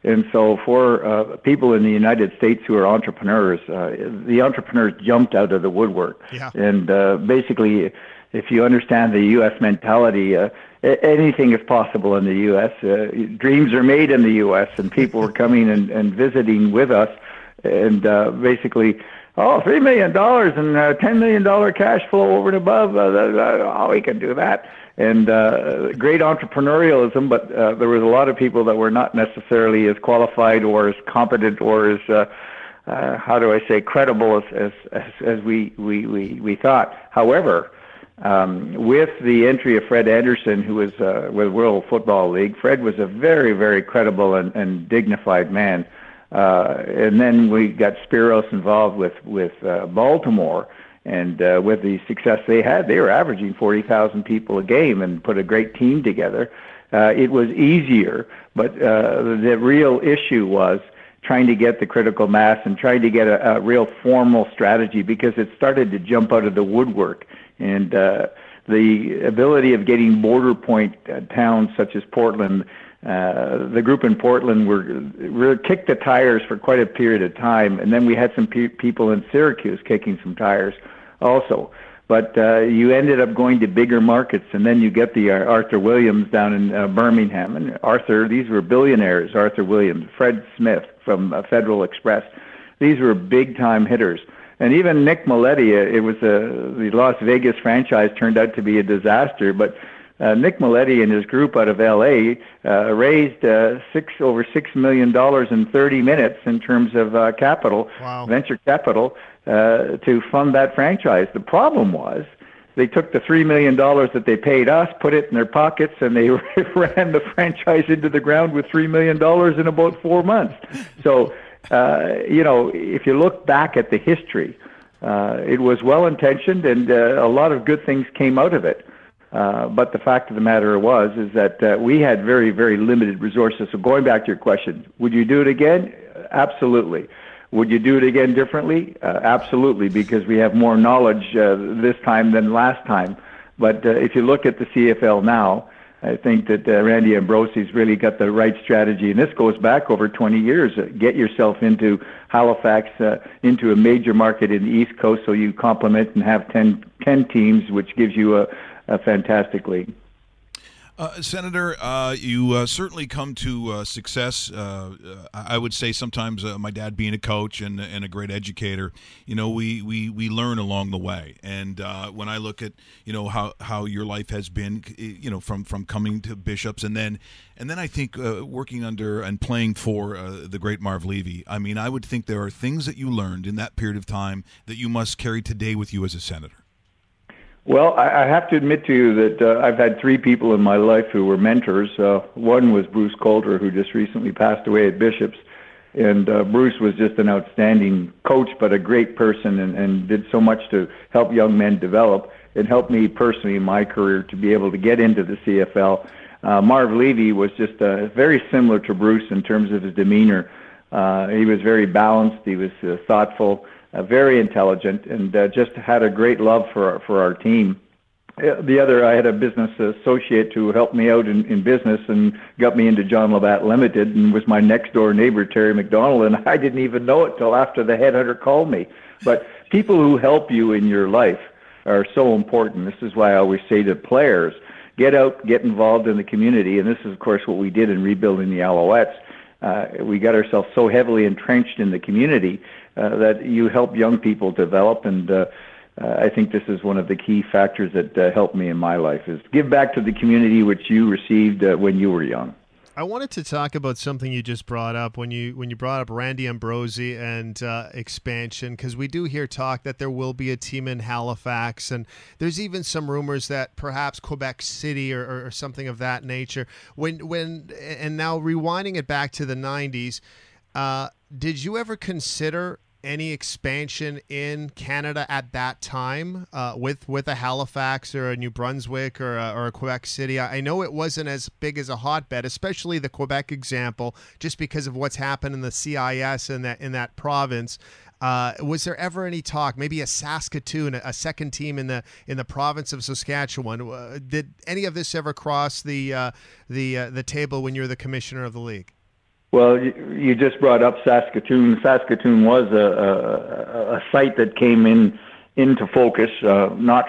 And so, for uh, people in the United States who are entrepreneurs, uh, the entrepreneurs jumped out of the woodwork. Yeah. And uh, basically, if you understand the U.S. mentality, uh, anything is possible in the U.S. Uh, dreams are made in the U.S. And people were coming and, and visiting with us, and uh, basically, oh, three million dollars and uh, ten million dollar cash flow over and above. Uh, oh, we can do that. And uh, great entrepreneurialism, but uh, there was a lot of people that were not necessarily as qualified or as competent or as uh, uh, how do I say credible as as as, as we, we we we thought. However, um, with the entry of Fred Anderson, who was uh, with World Football League, Fred was a very very credible and, and dignified man. Uh, and then we got Speros involved with with uh, Baltimore, and uh, with the success they had, they were averaging forty thousand people a game and put a great team together. uh, it was easier. But uh, the real issue was trying to get the critical mass and trying to get a, a real formal strategy because it started to jump out of the woodwork. And uh, the ability of getting border point uh, towns such as Portland, uh, the group in Portland were, were kicked the tires for quite a period of time, and then we had some pe- people in Syracuse kicking some tires also. But uh, you ended up going to bigger markets, and then you get the uh, Arthur Williams down in uh, Birmingham. And Arthur, these were billionaires. Arthur Williams, Fred Smith from uh, Federal Express. These were big time hitters. And even Nick Mileti, uh, it was a, the Las Vegas franchise turned out to be a disaster, but uh, Nick Mileti and his group out of LA uh, raised uh, six over six million dollars in 30 minutes in terms of uh, capital, wow. venture capital, uh, to fund that franchise. The problem was they took the three million dollars that they paid us, put it in their pockets, and they ran the franchise into the ground with three million dollars in about four months. So uh, you know, if you look back at the history, uh, it was well intentioned and uh, a lot of good things came out of it. Uh, but the fact of the matter was is that uh, we had very, very limited resources. So going back to your question, would you do it again? Absolutely. Would you do it again differently? Uh, absolutely, because we have more knowledge uh, this time than last time. But uh, if you look at the CFL now, I think that Randy Ambrosie's really got the right strategy, and this goes back over 20 years. Get yourself into Halifax, into a major market in the East Coast, so you complement and have 10, 10 teams, which gives you a, a fantastic league. Uh, Senator, uh, you uh, certainly come to uh, success. Uh, uh, I would say sometimes my dad being a coach and, and a great educator, you know, we, we, we learn along the way. And when I look at, you know, how, how your life has been, you know, from, from coming to Bishops and then and then I think working under and playing for the great Marv Levy, I mean, I would think there are things that you learned in that period of time that you must carry today with you as a senator. Well, I, I have to admit to you that uh, I've had three people in my life who were mentors. Uh, one was Bruce Coulter, who just recently passed away at Bishops. And uh, Bruce was just an outstanding coach, but a great person and, and did so much to help young men develop and help me personally in my career to be able to get into the CFL. Uh, Marv Levy was just uh, very similar to Bruce in terms of his demeanor. Uh, he was very balanced. He was uh, thoughtful very intelligent, and uh, just had a great love for our, for our team. Uh, the other, I had a business associate who helped me out in, in business and got me into John Labatt Limited, and was my next door neighbor Terry McDonald, and I didn't even know it till after the headhunter called me. But people who help you in your life are so important. This is why I always say to players, get out, get involved in the community, and this is of course what we did in rebuilding the Alouettes. Uh, we got ourselves so heavily entrenched in the community uh, that you help young people develop and uh, uh, I think this is one of the key factors that uh, helped me in my life is give back to the community which you received uh, when you were young. I wanted to talk about something you just brought up when you when you brought up Randy Ambrosie and uh, expansion because we do hear talk that there will be a team in Halifax and there's even some rumors that perhaps Quebec City or, or, or something of that nature. When when and now rewinding it back to the '90s, uh, did you ever consider any expansion in Canada at that time uh, with with a Halifax or a New Brunswick or a, or a Quebec City? I know it wasn't as big as a hotbed, especially the Quebec example, just because of what's happened in the CIS in that in that province. Uh, was there ever any talk, maybe a Saskatoon, a second team in the in the province of Saskatchewan? Uh, did any of this ever cross the uh, the uh, the table when you were the commissioner of the league? Well, you just brought up Saskatoon. Saskatoon was a, a, a site that came in into focus, uh, not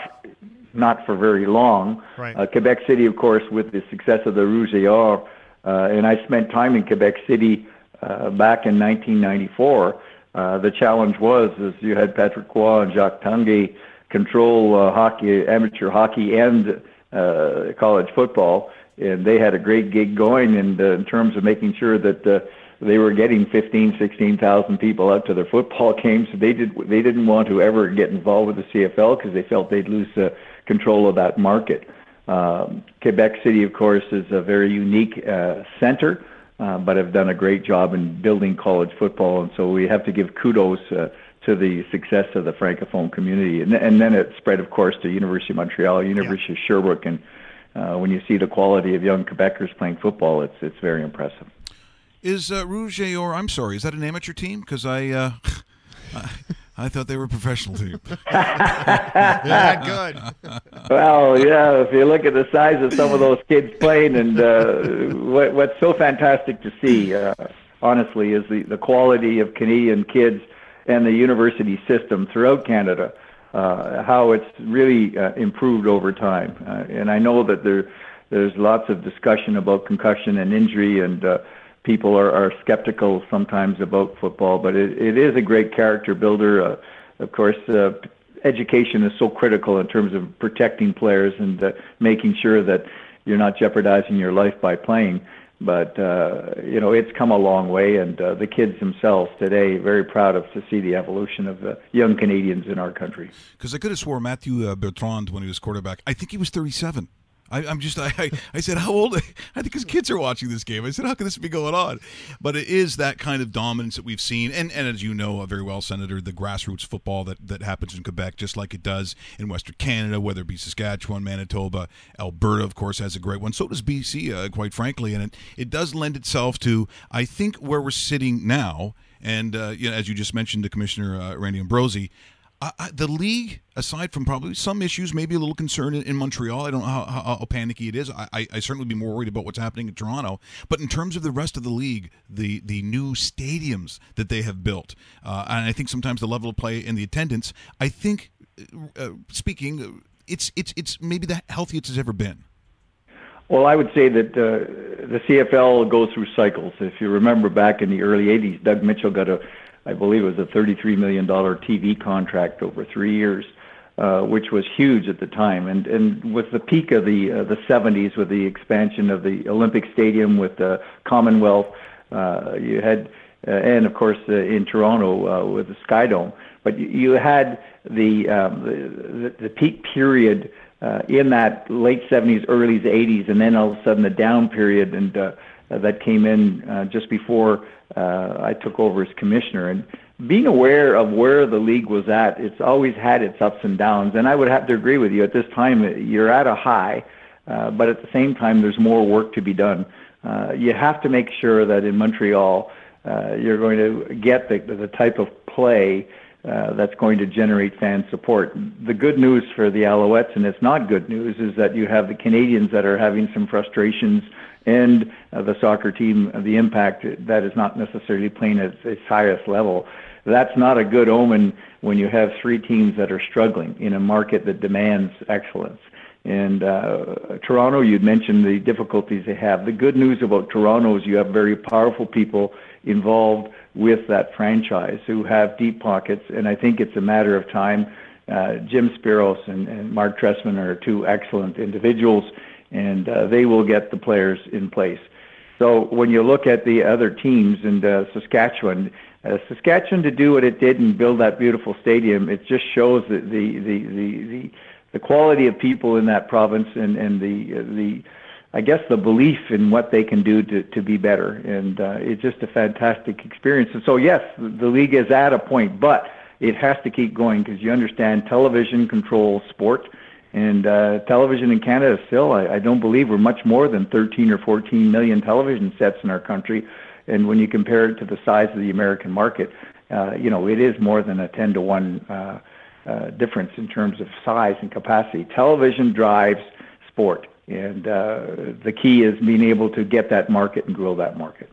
not for very long. Right. Uh, Quebec City, of course, with the success of the Rouge et Or, uh, and I spent time in Quebec City uh, back in 1994. Uh, the challenge was is you had Patrick Roy and Jacques Tanguay control uh, hockey, amateur hockey, and uh, college football and they had a great gig going and uh, in terms of making sure that uh, they were getting 15, 16,000 people out to their football games. They did. They didn't want to ever get involved with the CFL because they felt they'd lose uh, control of that market. Um, Quebec City, of course, is a very unique uh, center, uh, but have done a great job in building college football, and so we have to give kudos uh, to the success of the francophone community. And, and then it spread, of course, to University of Montreal, University yeah. of Sherbrooke, and uh, when you see the quality of young Quebecers playing football, it's it's very impressive. Is uh, Rouge or I'm sorry, is that an amateur team? Because I, uh, I I thought they were a professional team. yeah, good. well, yeah. If you look at the size of some of those kids playing, and uh, what, what's so fantastic to see, uh, honestly, is the the quality of Canadian kids and the university system throughout Canada. Uh, how it's really uh, improved over time, uh, and I know that there there's lots of discussion about concussion and injury and people are, skeptical sometimes about football, but it, is a great character builder. Of course, education is so critical in terms of protecting players and making sure that you're not jeopardizing your life by playing. But uh, you know, it's come a long way, and uh, the kids themselves today very proud of to see the evolution of young Canadians in our country. Because I could have swore Matthew uh, Bertrand when he was quarterback. I think he was 37. I, am just I, I said how old I think his kids are watching this game. I said how can this be going on? But it is that kind of dominance that we've seen, and and as you know very well, Senator, the grassroots football that that happens in Quebec, just like it does in Western Canada, whether it be Saskatchewan, Manitoba, Alberta, of course, has a great one. So does BC, uh, quite frankly, and it it does lend itself to I think where we're sitting now. And uh, you know, as you just mentioned, to Commissioner uh, Randy Ambrosie, I, the league, aside from probably some issues, maybe a little concern in, in Montreal. I don't know how, how, how panicky it is. I, I, I, certainly be more worried about what's happening in Toronto. But in terms of the rest of the league, the the new stadiums that they have built, uh, and I think sometimes the level of play and the attendance, I think, uh, speaking, it's it's it's maybe the healthiest it's ever been. Well, I would say that uh, the CFL goes through cycles. If you remember back in the early '80s, Doug Mitchell got a I believe it was a $33 million TV contract over three years, uh, which was huge at the time. And and with the peak of the uh, the 70s, with the expansion of the Olympic Stadium, with the Commonwealth, uh, you had, uh, and of course uh, in Toronto uh, with the Sky Dome. But you, had the, um, the, the the peak period uh, in that late 70s, early 80s, and then all of a sudden the down period, and uh, that came in uh, just before uh, I took over as commissioner. And being aware of where the league was at, it's always had its ups and downs. And I would have to agree with you. At this time, you're at a high, uh, but at the same time, there's more work to be done. Uh, you have to make sure that in Montreal, uh, you're going to get the, the type of play uh, that's going to generate fan support. The good news for the Alouettes, and it's not good news, is that you have the Canadiens that are having some frustrations and uh, the soccer team, uh, the impact that is not necessarily playing at its highest level. That's not a good omen when you have three teams that are struggling in a market that demands excellence. And uh, Toronto, you'd mentioned the difficulties they have. The good news about Toronto is you have very powerful people involved with that franchise who have deep pockets, and I think it's a matter of time. Uh, Jim Speros and, and Marc Trestman are two excellent individuals and uh, they will get the players in place. So when you look at the other teams in uh, Saskatchewan, uh, Saskatchewan to do what it did and build that beautiful stadium, it just shows the the the the, the, the quality of people in that province and and the uh, the I guess the belief in what they can do to to be better, and uh, it's just a fantastic experience. And so yes, the league is at a point, but it has to keep going because you understand television controls sport and uh, television in Canada still, I, I don't believe we're much more than 13 or 14 million television sets in our country. And when you compare it to the size of the American market, uh, you know, it is more than a 10 to 1 uh, uh, difference in terms of size and capacity. Television drives sport. And uh, the key is being able to get that market and grow that market.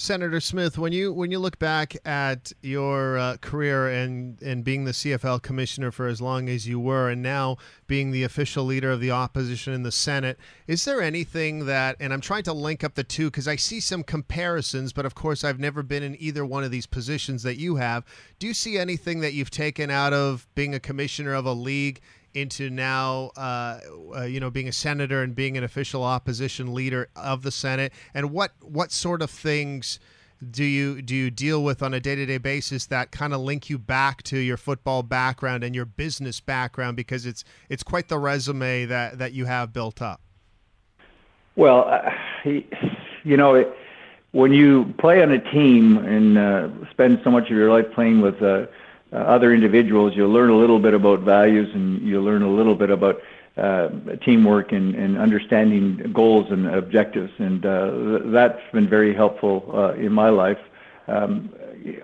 Senator Smith, when you when you look back at your uh, career and and being the CFL commissioner for as long as you were, and now being the official leader of the opposition in the Senate, is there anything that? And I'm trying to link up the two because I see some comparisons, but of course I've never been in either one of these positions that you have. Do you see anything that you've taken out of being a commissioner of a league into now, uh, uh, you know, being a senator and being an official opposition leader of the Senate? And what what sort of things do you do you deal with on a day to day basis that kind of link you back to your football background and your business background? Because it's it's quite the resume that that you have built up. Well, uh, you know. It, when you play on a team and uh, spend so much of your life playing with uh, other individuals, you'll learn a little bit about values and you'll learn a little bit about uh, teamwork and, and understanding goals and objectives, and uh, th- that's been very helpful uh, in my life. Um,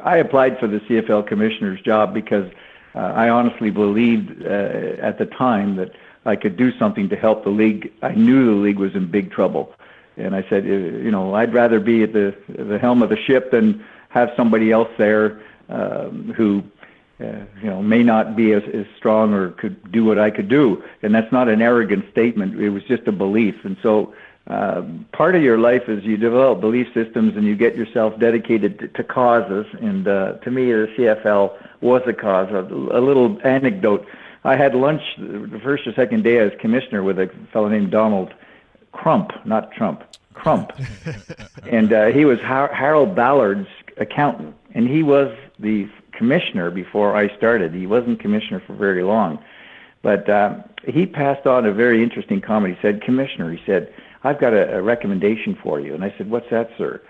I applied for the CFL commissioner's job because uh, I honestly believed uh, at the time that I could do something to help the league. I knew the league was in big trouble, and I said, uh, you know, I'd rather be at the the helm of the ship than have somebody else there um, who uh, you know, may not be as, as strong or could do what I could do. And that's not an arrogant statement. It was just a belief. And so uh, part of your life is you develop belief systems and you get yourself dedicated to, to causes. And uh, to me, the CFL was a cause. A, a little anecdote. I had lunch the first or second day as commissioner with a fellow named Donald Crump, not Trump, Crump. and uh, he was Har- Harold Ballard's accountant. And he was the commissioner before I started. He wasn't commissioner for very long. But uh, he passed on a very interesting comment. He said, Commissioner, he said, I've got a, a recommendation for you. And I said, What's that, sir?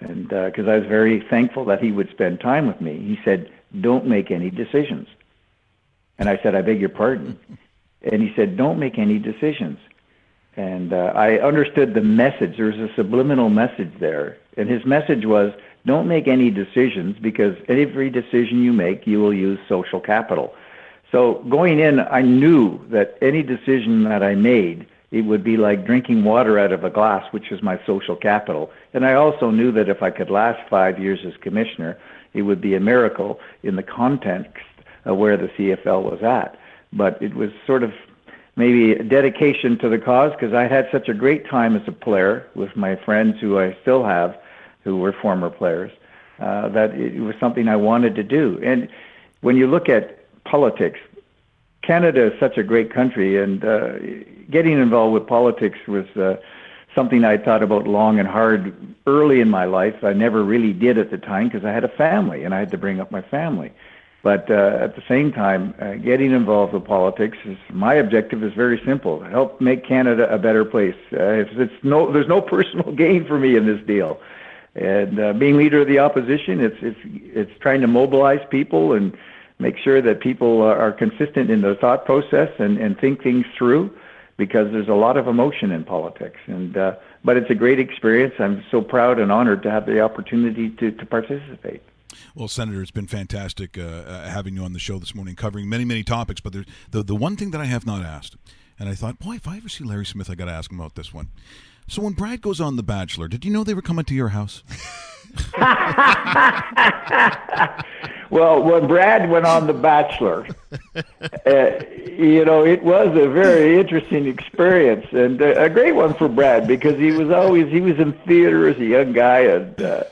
And because uh, I was very thankful that he would spend time with me, he said, Don't make any decisions. And I said, I beg your pardon. And he said, Don't make any decisions. And uh, I understood the message. There was a subliminal message there. And his message was, don't make any decisions because every decision you make, you will use social capital. So going in, I knew that any decision that I made, it would be like drinking water out of a glass, which is my social capital. And I also knew that if I could last five years as commissioner, it would be a miracle in the context of where the CFL was at. But it was sort of maybe a dedication to the cause because I had such a great time as a player with my friends who I still have who were former players, uh, that it was something I wanted to do. And when you look at politics, Canada is such a great country, and uh, getting involved with politics was uh, something I thought about long and hard early in my life. I never really did at the time because I had a family and I had to bring up my family. But uh, at the same time, uh, getting involved with politics is my objective is very simple: help make Canada a better place. Uh, it's, it's no, there's no personal gain for me in this deal. And uh, being leader of the opposition, it's it's it's trying to mobilize people and make sure that people are, are consistent in their thought process and, and think things through, because there's a lot of emotion in politics. And uh, but it's a great experience. I'm so proud and honored to have the opportunity to to participate. Well, Senator, it's been fantastic uh, uh, having you on the show this morning, covering many, many topics. But the the one thing that I have not asked, and I thought, boy, if I ever see Larry Smith, I got to ask him about this one. So when Brad goes on The Bachelor, did you know they were coming to your house? well, when Brad went on The Bachelor, uh, you know, it was a very interesting experience and uh, a great one for Brad because he was always he was in theater as a young guy and. Uh,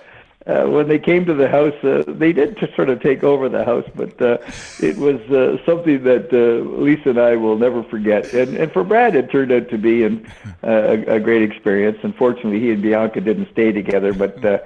uh, when they came to the house, uh, they did just sort of take over the house, but uh, it was uh, something that uh, Lisa and I will never forget. And, and for Brad, it turned out to be an, uh, a, a great experience. Unfortunately, he and Bianca didn't stay together, but uh,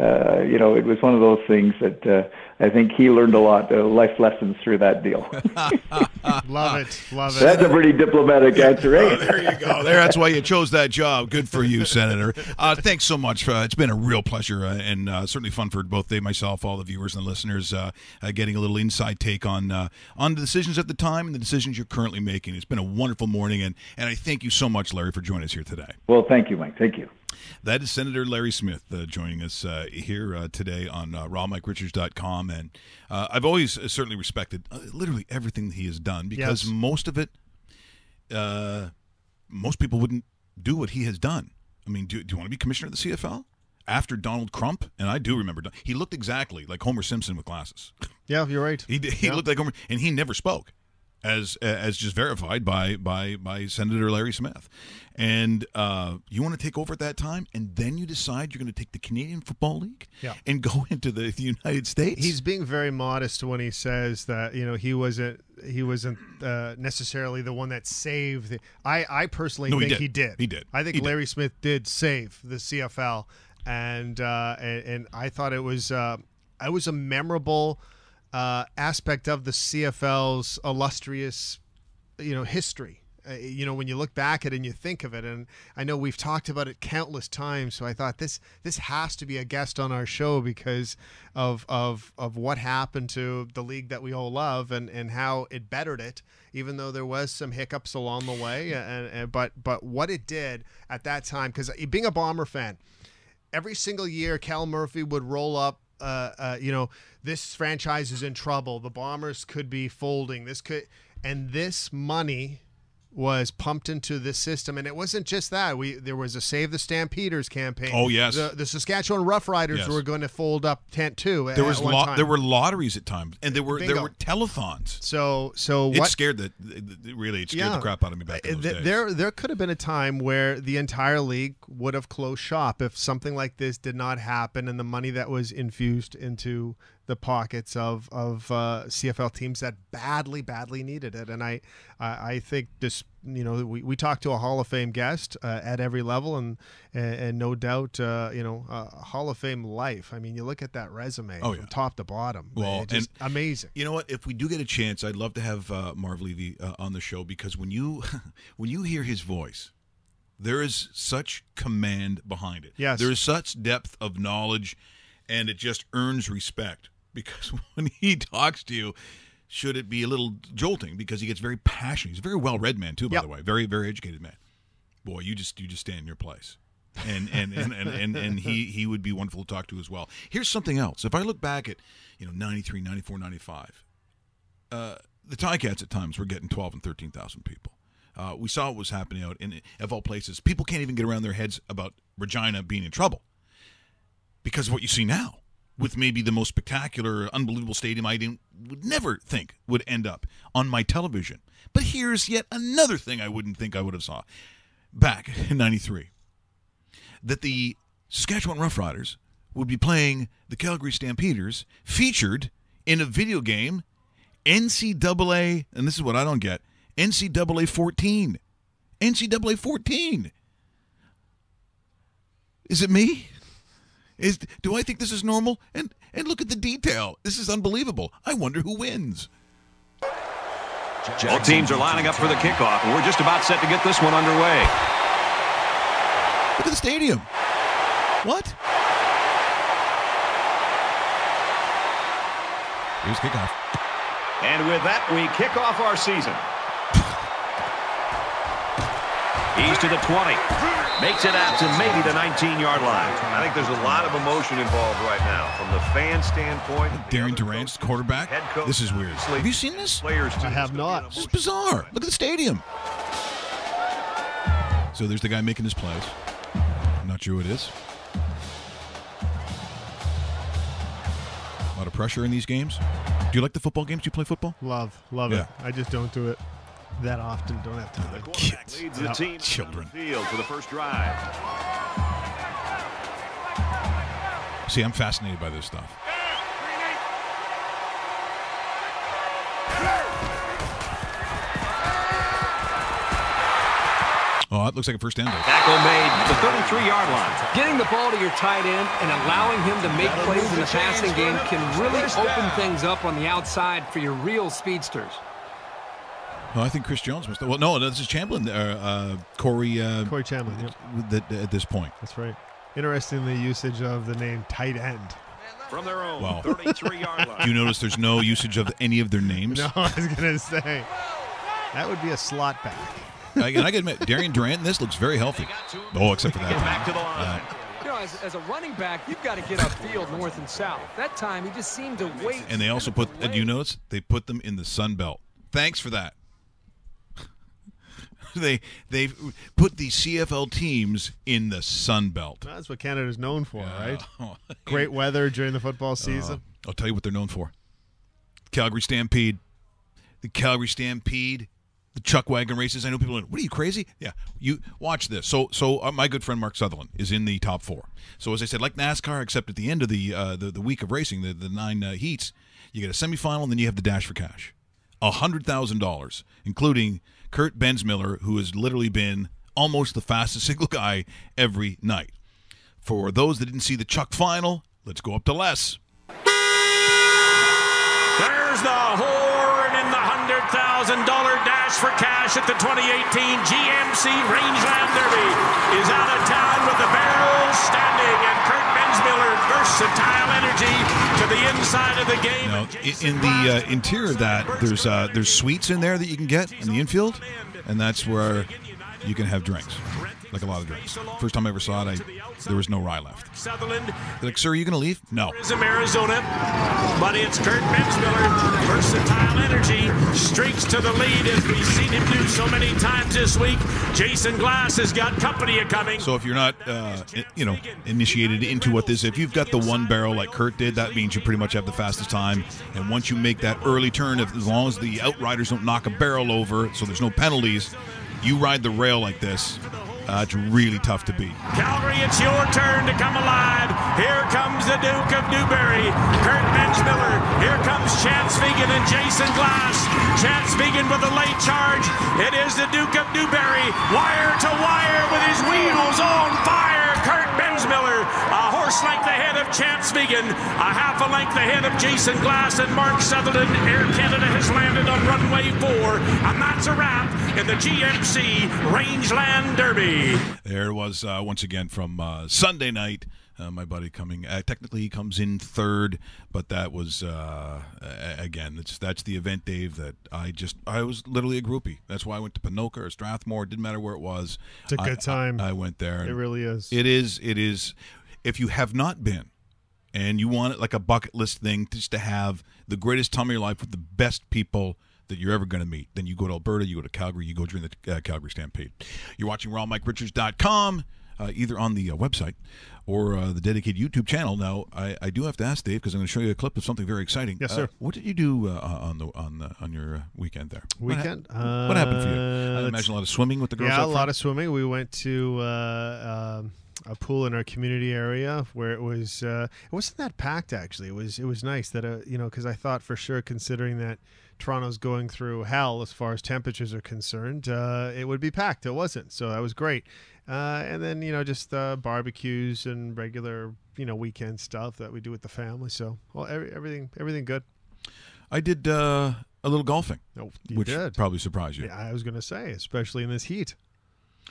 uh, you know, it was one of those things that uh, I think he learned a lot of life lessons through that deal. love it, love it. That's a pretty diplomatic answer, eh? oh, there you go. There, that's why you chose that job. Good for you, Senator. Uh, thanks so much. Uh, it's been a real pleasure uh, and uh, certainly fun for both Dave, myself, all the viewers and the listeners, uh, uh, getting a little inside take on on the decisions at the time and the decisions you're currently making. It's been a wonderful morning, and and I thank you so much, Larry, for joining us here today. Well, thank you, Mike. Thank you. That is Senator Larry Smith uh, joining us uh, here uh, today on uh, rawmikerichards.com. And uh, I've always uh, certainly respected uh, literally everything that he has done because Yes. most of it, uh, most people wouldn't do what he has done. I mean, do, do you want to be commissioner of the CFL? After Donald Crump, and I do remember, he looked exactly like Homer Simpson with glasses. Yeah, you're right. He, he Yeah. looked like Homer, and he never spoke, as as just verified by by by Senator Larry Smith. And uh, you want to take over at that time, and then you decide you're going to take the Canadian Football League Yeah. and go into the, the United States. He's being very modest when he says that you know he wasn't he wasn't uh, necessarily the one that saved. The, I I personally No, he think did. he did. He did. I think He did. Larry Smith did save the CFL, and uh, and, and I thought it was uh, it was a memorable uh, aspect of the CFL's illustrious you know history Uh, you know, when you look back at it and you think of it, and I know we've talked about it countless times. So I thought this this has to be a guest on our show because of of of what happened to the league that we all love and and how it bettered it, even though there was some hiccups along the way. And, and but but what it did at that time, because being a Bomber fan, every single year Cal Murphy would roll up. Uh, uh, you know, this franchise is in trouble. The Bombers could be folding. This could, and this money was pumped into this system, and it wasn't just that. We there was a Save the Stampeders campaign. Oh, yes. the, the Saskatchewan Roughriders Yes. were going to fold up tent too. There was lo- there were lotteries at times, and there were there were telethons. So so It what? scared the, really it scared the crap out of me back in Uh, those th- days. There, there could have been a time where the entire league would have closed shop if something like this did not happen, and the money that was infused into the pockets of of uh, CFL teams that badly, badly needed it. And I, I, I think this, you know, we, we talked to a Hall of Fame guest uh, at every level, and and, and no doubt, uh, you know, uh, Hall of Fame life. I mean, you look at that resume Oh, from yeah. top to bottom. Well, just amazing. You know what? If we do get a chance, I'd love to have uh, Marv Levy uh, on the show because when you when you hear his voice, there is such command behind it. Yes. there is such depth of knowledge, and it just earns respect because when he talks to you. Should it be a little jolting because he gets very passionate? He's a very well read man too, by Yep. the way. Very very educated man. Boy, you just you just stay in your place. and and, and, and, and and he he would be wonderful to talk to as well. Here's something else. If I look back at, you know, 93, 94, 95, uh, the Ticats at times were getting 12 and 13,000 people. Uh, we saw what was happening out in, of all places. People can't even get around their heads about Regina being in trouble because of what you see now with maybe the most spectacular, unbelievable stadium I didn't, would never think would end up on my television. But here's yet another thing I wouldn't think I would have saw back in 93 that the Saskatchewan Roughriders would be playing the Calgary Stampeders featured in a video game NCAA, and this is what I don't get NCAA 14. NCAA 14. Is it me? Is do I think this is normal? And and look at the detail. This is unbelievable. I wonder who wins. All teams are lining up for the kickoff, and we're just about set to get this one underway. Look at the stadium. What? Here's kickoff. And with that, we kick off our season. He's to the 20. Makes it out to maybe the 19-yard line. I think there's a lot of emotion involved right now from the fan standpoint. Darian Durant's quarterback. Coach, This is weird. Have you seen this? Players I have not. This is bizarre. Look at the stadium. So there's the guy making his plays. I'm not sure who it is. A lot of pressure in these games. Do you like the football games? Do you play football? Love, love Yeah. it. I just don't do it that often. Don't have time. Kids. Leads the team children. field for the first drive. See, I'm fascinated by this stuff. Oh, that looks like a first down. Tackle made at the 33-yard line. Getting the ball to your tight end and allowing him to make plays in the passing game can really open things up on the outside for your real speedsters. Oh, I think Chris Jones must. Well, no, this is Chamberlain. Uh, uh, Corey. Uh, Corey Chamberlain. Yep. That at this point. That's right. Interesting the usage of the name tight end. From their own Wow. 33-yard line. Do you notice there's no usage of any of their names? No, I was gonna say that would be a slot back. I, and I can admit, Darian Durant in this looks very healthy. Oh, except for that. Back to the line. Uh, You know, as, as a running back, you've got to get upfield north and south. That time, he just seemed to wait. and they also put. Do you notice they put them in the Sun Belt? Thanks for that. they they put the CFL teams in the Sun Belt. That's what Canada's known for, right? Oh. Great weather during the football season. I'll tell you what they're known for. Calgary Stampede. The Calgary Stampede. The Chuck Wagon races. I know people are like, what are you crazy? Yeah. You watch this. So so uh, my good friend Mark Sutherland is in the top four. So as I said, like NASCAR, except at the end of the uh, the, the week of racing, the, the nine uh, heats, you get a semifinal and then you have the dash for cash. A hundred thousand dollars, including Kurt Bensmiller, who has literally been almost the fastest single guy every night. For those that didn't see the Chuck final, let's go up to Les. There's the horn in the 100 dash for cash at the 2018 GMC Rangeland Derby is out of town with the barrels game. In the uh, interior of that, there's uh, there's suites in there that you can get in the infield, and that's where you can have drinks, like a lot of drinks. First time I ever saw it, I, there was no rye left. Sutherland They're like, sir, are you going to leave? No. Tourism Arizona, but it's Kurt Bensmiller, versatile energy, streaks to the lead as we've seen him do so many times this week. Jason Glass has got company coming. So if you're not, uh, you know, initiated into what this, if you've got the one barrel like Kurt did, that means you pretty much have the fastest time. And once you make that early turn, if as long as the outriders don't knock a barrel over, so there's no penalties, you ride the rail like this. Uh, it's really tough to beat. Calgary, it's your turn to come alive. Here comes the Duke of Dewberry, Kurt Bensmiller. Here comes Chanse Vogel and Jason Glass. Chanse Vogel with a late charge. It is the Duke of Dewberry, wire to wire with his wheels on fire. Kurt Bensmiller, a horse length ahead of Chanse Vogel, a half a length ahead of Jason Glass and Mark Sutherland. Air Canada has landed on runway four, and that's a wrap in the GMC Rangeland Derby. There was uh, once again from uh, Sunday night. Uh, my buddy coming. Uh, technically, he comes in third, but that was uh, again. That's that's the event, Dave. That I just I was literally a groupie. That's why I went to Ponoka or Strathmore. Didn't matter where it was. It's a good time. I, I went there. It really is. It is. It is. If you have not been, and you want it like a bucket list thing, just to have the greatest time of your life with the best people that you're ever going to meet, then you go to Alberta, you go to Calgary, you go during the uh, Calgary Stampede. You're watching RawMikeRichards.com, uh, either on the uh, website or uh, the dedicated YouTube channel. Now, I, I do have to ask Dave because I'm going to show you a clip of something very exciting. Yes, Uh, sir. what did you do uh, on the on the, on your uh, weekend there? What hap- Weekend? What, happened for you? I Uh, imagine a lot of swimming with the girls. Yeah, a lot of swimming. We went to uh, um, a pool in our community area where it was. Uh, it wasn't that packed actually. It was. It was nice that uh, you know because I thought for sure, considering that Toronto's going through hell as far as temperatures are concerned, uh, it would be packed. It wasn't, so that was great. Uh, and then you know just uh, barbecues and regular you know weekend stuff that we do with the family. So well, every, everything everything good. I did uh, a little golfing, Oh, you which did. probably surprised you. Yeah, I was going to say, especially in this heat.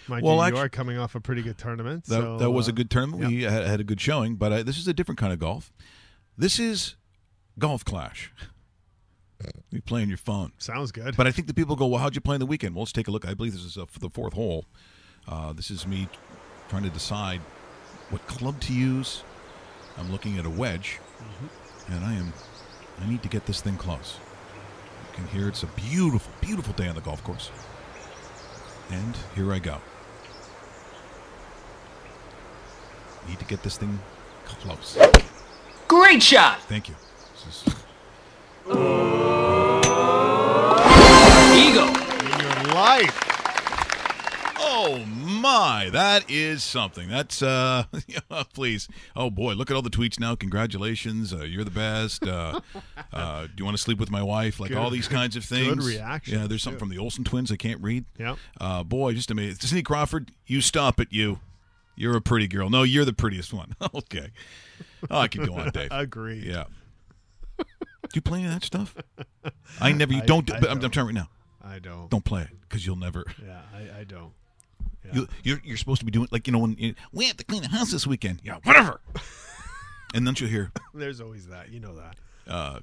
Mind Well, you, actu- you are coming off a pretty good tournament. That, so, that was a uh, good tournament. yeah. We had, had a good showing, but uh, this is a different kind of golf. This is golf clash. You play on your phone. Sounds good. But I think the people go, well, how'd you play in the weekend? Well, let's take a look. I believe this is uh, for the fourth hole. Uh, this is me trying to decide what club to use. I'm looking at a wedge, Mm-hmm. and I am. I need to get this thing close. You can hear it's a beautiful, beautiful day on the golf course. And here I go. Need to get this thing close. Great shot. Thank you. This is- Eagle. In your life. Oh my, that is something. That's uh, please. Oh boy, look at all the tweets now. Congratulations, uh, you're the best. Uh, uh, do you want to sleep with my wife? Like all these kinds of things. good reaction, Yeah, there's something from the Olsen twins I can't read. Yep. Uh, boy, just amazing. Cindy Crawford, you stop it, you. You're a pretty girl. No, you're the prettiest one. okay. Oh, I could go on, Dave. Agreed. Yeah. Do you play any of that stuff? I never. You I- don't. do, I but I'm, I'm trying right now. I don't. Don't play it because you'll never. Yeah, I, I don't. You, you're, you're supposed to be doing like you know when you, we have to clean the house this weekend. Yeah, whatever. and then you'll hear There's always that. You know that. uh,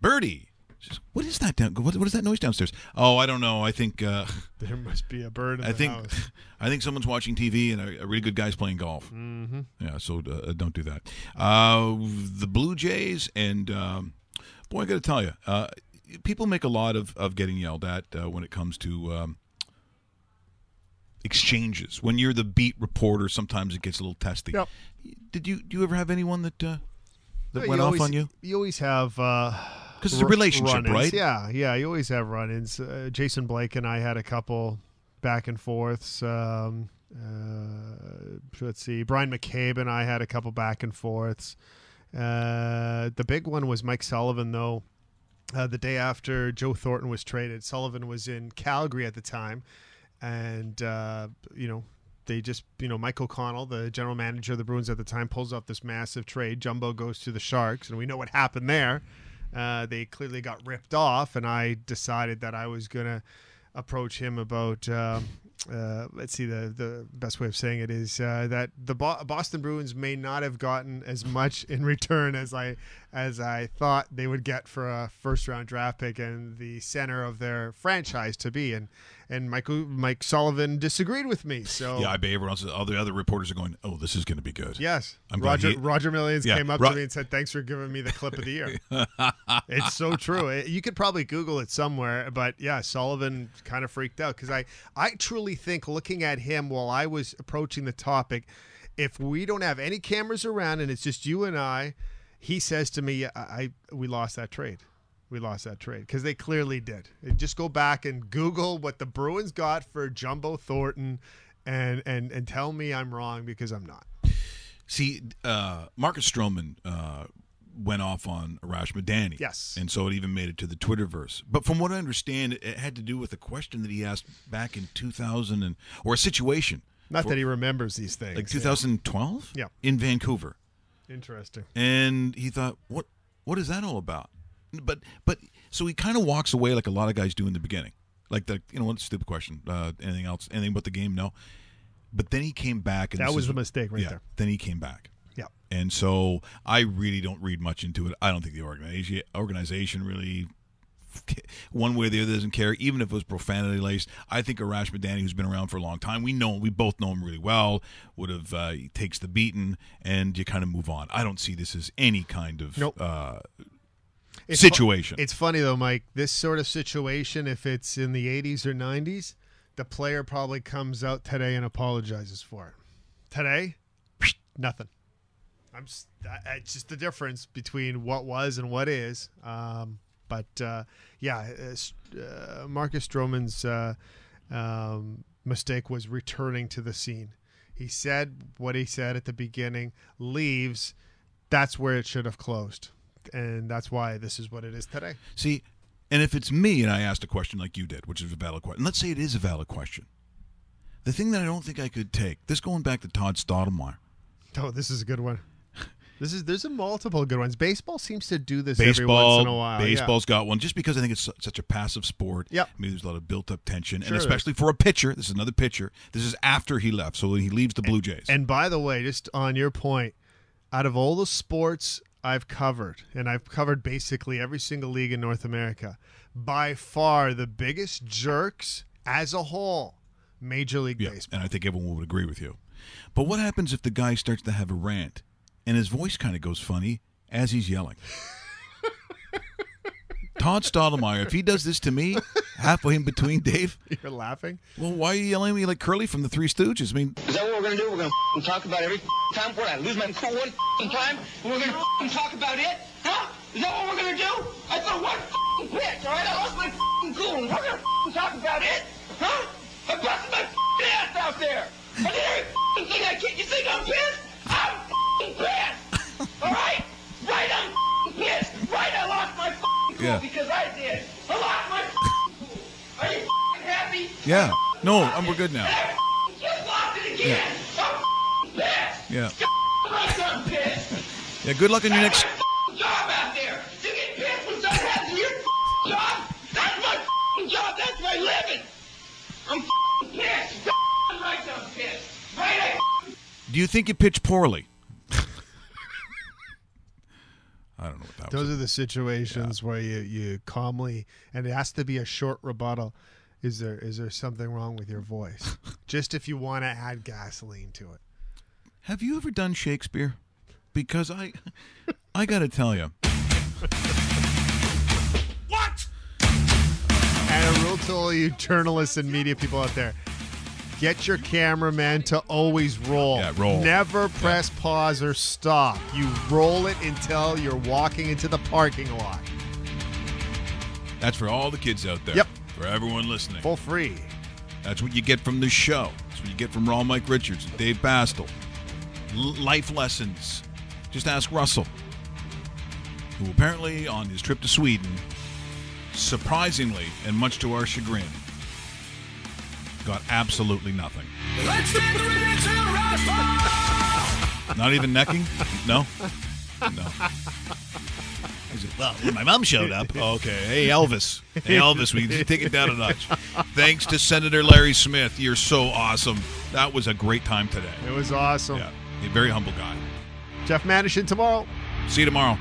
Birdie. Says, What is that down? What, what is that noise downstairs? Oh, I don't know. I think uh, There must be a bird in I think house. I think someone's watching TV and a, a really good guy's playing golf. Mm-hmm. Yeah, so uh, don't do that. Uh, the Blue Jays and um, boy, I got to tell you, uh, people make a lot of, of getting yelled at uh, when it comes to um, exchanges. When you're the beat reporter, sometimes it gets a little testy. Yep. Did you do you ever have anyone that uh, that went off always, on you? You always have uh, 'Cause it's a relationship, run-ins. right? Yeah, yeah. You always have run-ins. Uh, Jason Blake and I had a couple back and forths. Um, uh, let's see. Bryan McCabe and I had a couple back and forths. Uh, the big one was Mike Sullivan, though. Uh, the day after Joe Thornton was traded, Sullivan was in Calgary at the time, and uh, you know they just you know Mike O'Connell, the general manager of the Bruins at the time, pulls off this massive trade. Jumbo goes to the Sharks, and we know what happened there. Uh, they clearly got ripped off, and I decided that I was going to approach him about. Um, uh, let's see the the best way of saying it is uh, that the Bo- Boston Bruins may not have gotten as much in return as I as I thought they would get for a first round draft pick and the center of their franchise to be and and Michael Mike Sullivan disagreed with me so Yeah, I bet everyone else, all the other reporters are going, "Oh, this is going to be good." Yes, I'm Roger he- Roger Millions Yeah, came up Ro- to me and said, "Thanks for giving me the clip of the year." it's so true. It- you could probably Google it somewhere, but yeah, Sullivan kind of freaked out because I I truly think looking at him while I was approaching the topic, if we don't have any cameras around and it's just you and I, he says to me, "I, I we lost that trade." We lost that trade because they clearly did. Just go back and Google what the Bruins got for Jumbo Thornton, and and and tell me I'm wrong because I'm not. See, uh, Marcus Stroman uh, went off on Arash Madani. Yes. And so it even made it to the Twitterverse. But from what I understand, it- had to do with a question that he asked back in 2000 and, or a situation. Not for- that he remembers these things. Like yeah. 2012? Yeah. In Vancouver. Interesting. And he thought, what what is that all about? But but so he kind of walks away like a lot of guys do in the beginning. Like the you know what stupid question. Uh, anything else? Anything but the game? No. But then he came back and That was is- the mistake right yeah, there. Then he came back. Yeah. And so I really don't read much into it. I don't think the organization organization really one way or the other doesn't care, even if it was profanity laced. I think Arash Madani, who's been around for a long time, we know we both know him really well, would have uh, he takes the beating and you kind of move on. I don't see this as any kind of Nope. uh, It's fu- situation. it's funny though, Mike. This sort of situation, if it's in the 80s or 90s, the player probably comes out today and apologizes for it. Today, nothing. I'm. s- that- It's just the difference between what was and what is. Um, but uh, yeah, uh, uh, Marcus Stroman's uh, um, mistake was returning to the scene. He said what he said at the beginning. Leaves. That's where it should have closed, and that's why this is what it is today. See, and if it's me and I asked a question like you did, which is a valid question, let's say it is a valid question. The thing that I don't think I could take, this going back to Todd Stottlemyre. Oh, this is a good one. This is there's a multiple good ones. Baseball seems to do this every Baseball, once in a while. yeah. baseball's got one just because I think it's such a passive sport. Yeah, I mean, there's a lot of built-up tension, Sure and especially for a pitcher. This is another pitcher. This is after he left, so when he leaves the Blue Jays. And by the way, just on your point, out of all the sports I've covered, and I've covered basically every single league in North America, by far the biggest jerks as a whole, Major League yeah, Baseball. and I think everyone would agree with you. But what happens if the guy starts to have a rant, and his voice kind of goes funny as he's yelling? Todd Stottlemyre, if he does this to me halfway in between, Dave, You're laughing. well, why are you yelling at me like Curly from the Three Stooges? I mean, Is that what we're gonna do? We're gonna talk about every f***ing time where I lose my cool one f***ing time, and we're gonna talk about it? Huh? Is that what we're gonna do? I threw one f***ing pitch, all right? I lost my cool, and we're gonna talk about it? Huh? I busted my f***ing ass out there. I did every f***ing thing I can. You think I'm pissed? I'm f***ing pissed. All right? Right, I'm f***ing pissed. Right, I lost my f***ing cool Yeah. because I did. I lost my cool. Are you f***ing happy? yeah, no, I'm, we're good now. Just lost it again. I'm pissed. Yeah, I'm pissed. yeah. Good luck on your next. Job out there. You get pissed when something happens to your job. That's my job. That's my living. I'm pissed. Right, I'm pissed. Right, Do you think you pitched poorly? I don't know what that was. Those are the situations where you, you calmly and it has to be a short rebuttal. Is there is there something wrong with your voice? Just if you want to add gasoline to it. Have you ever done Shakespeare? Because I, I got to tell you, what? And a rule to all you journalists and media people out there: get your cameraman to always roll. Yeah, roll. Never press pause or stop. You roll it until you're walking into the parking lot. that's for all the kids out there. Yep. For everyone listening. For free. That's what you get from the show. That's what you get from Raw Mike Richards and Dave Bastel. L- life lessons. Just ask Russell, who apparently on his trip to Sweden, surprisingly and much to our chagrin, got absolutely nothing. Not even necking? No? No. Well, my mom showed up. Okay. Hey, Elvis. Hey, Elvis, we need to take it down a notch. Thanks to Senator Larry Smith. You're so awesome. That was a great time today. It was awesome. Yeah. A very humble guy. Jeff Manishin tomorrow. See you tomorrow.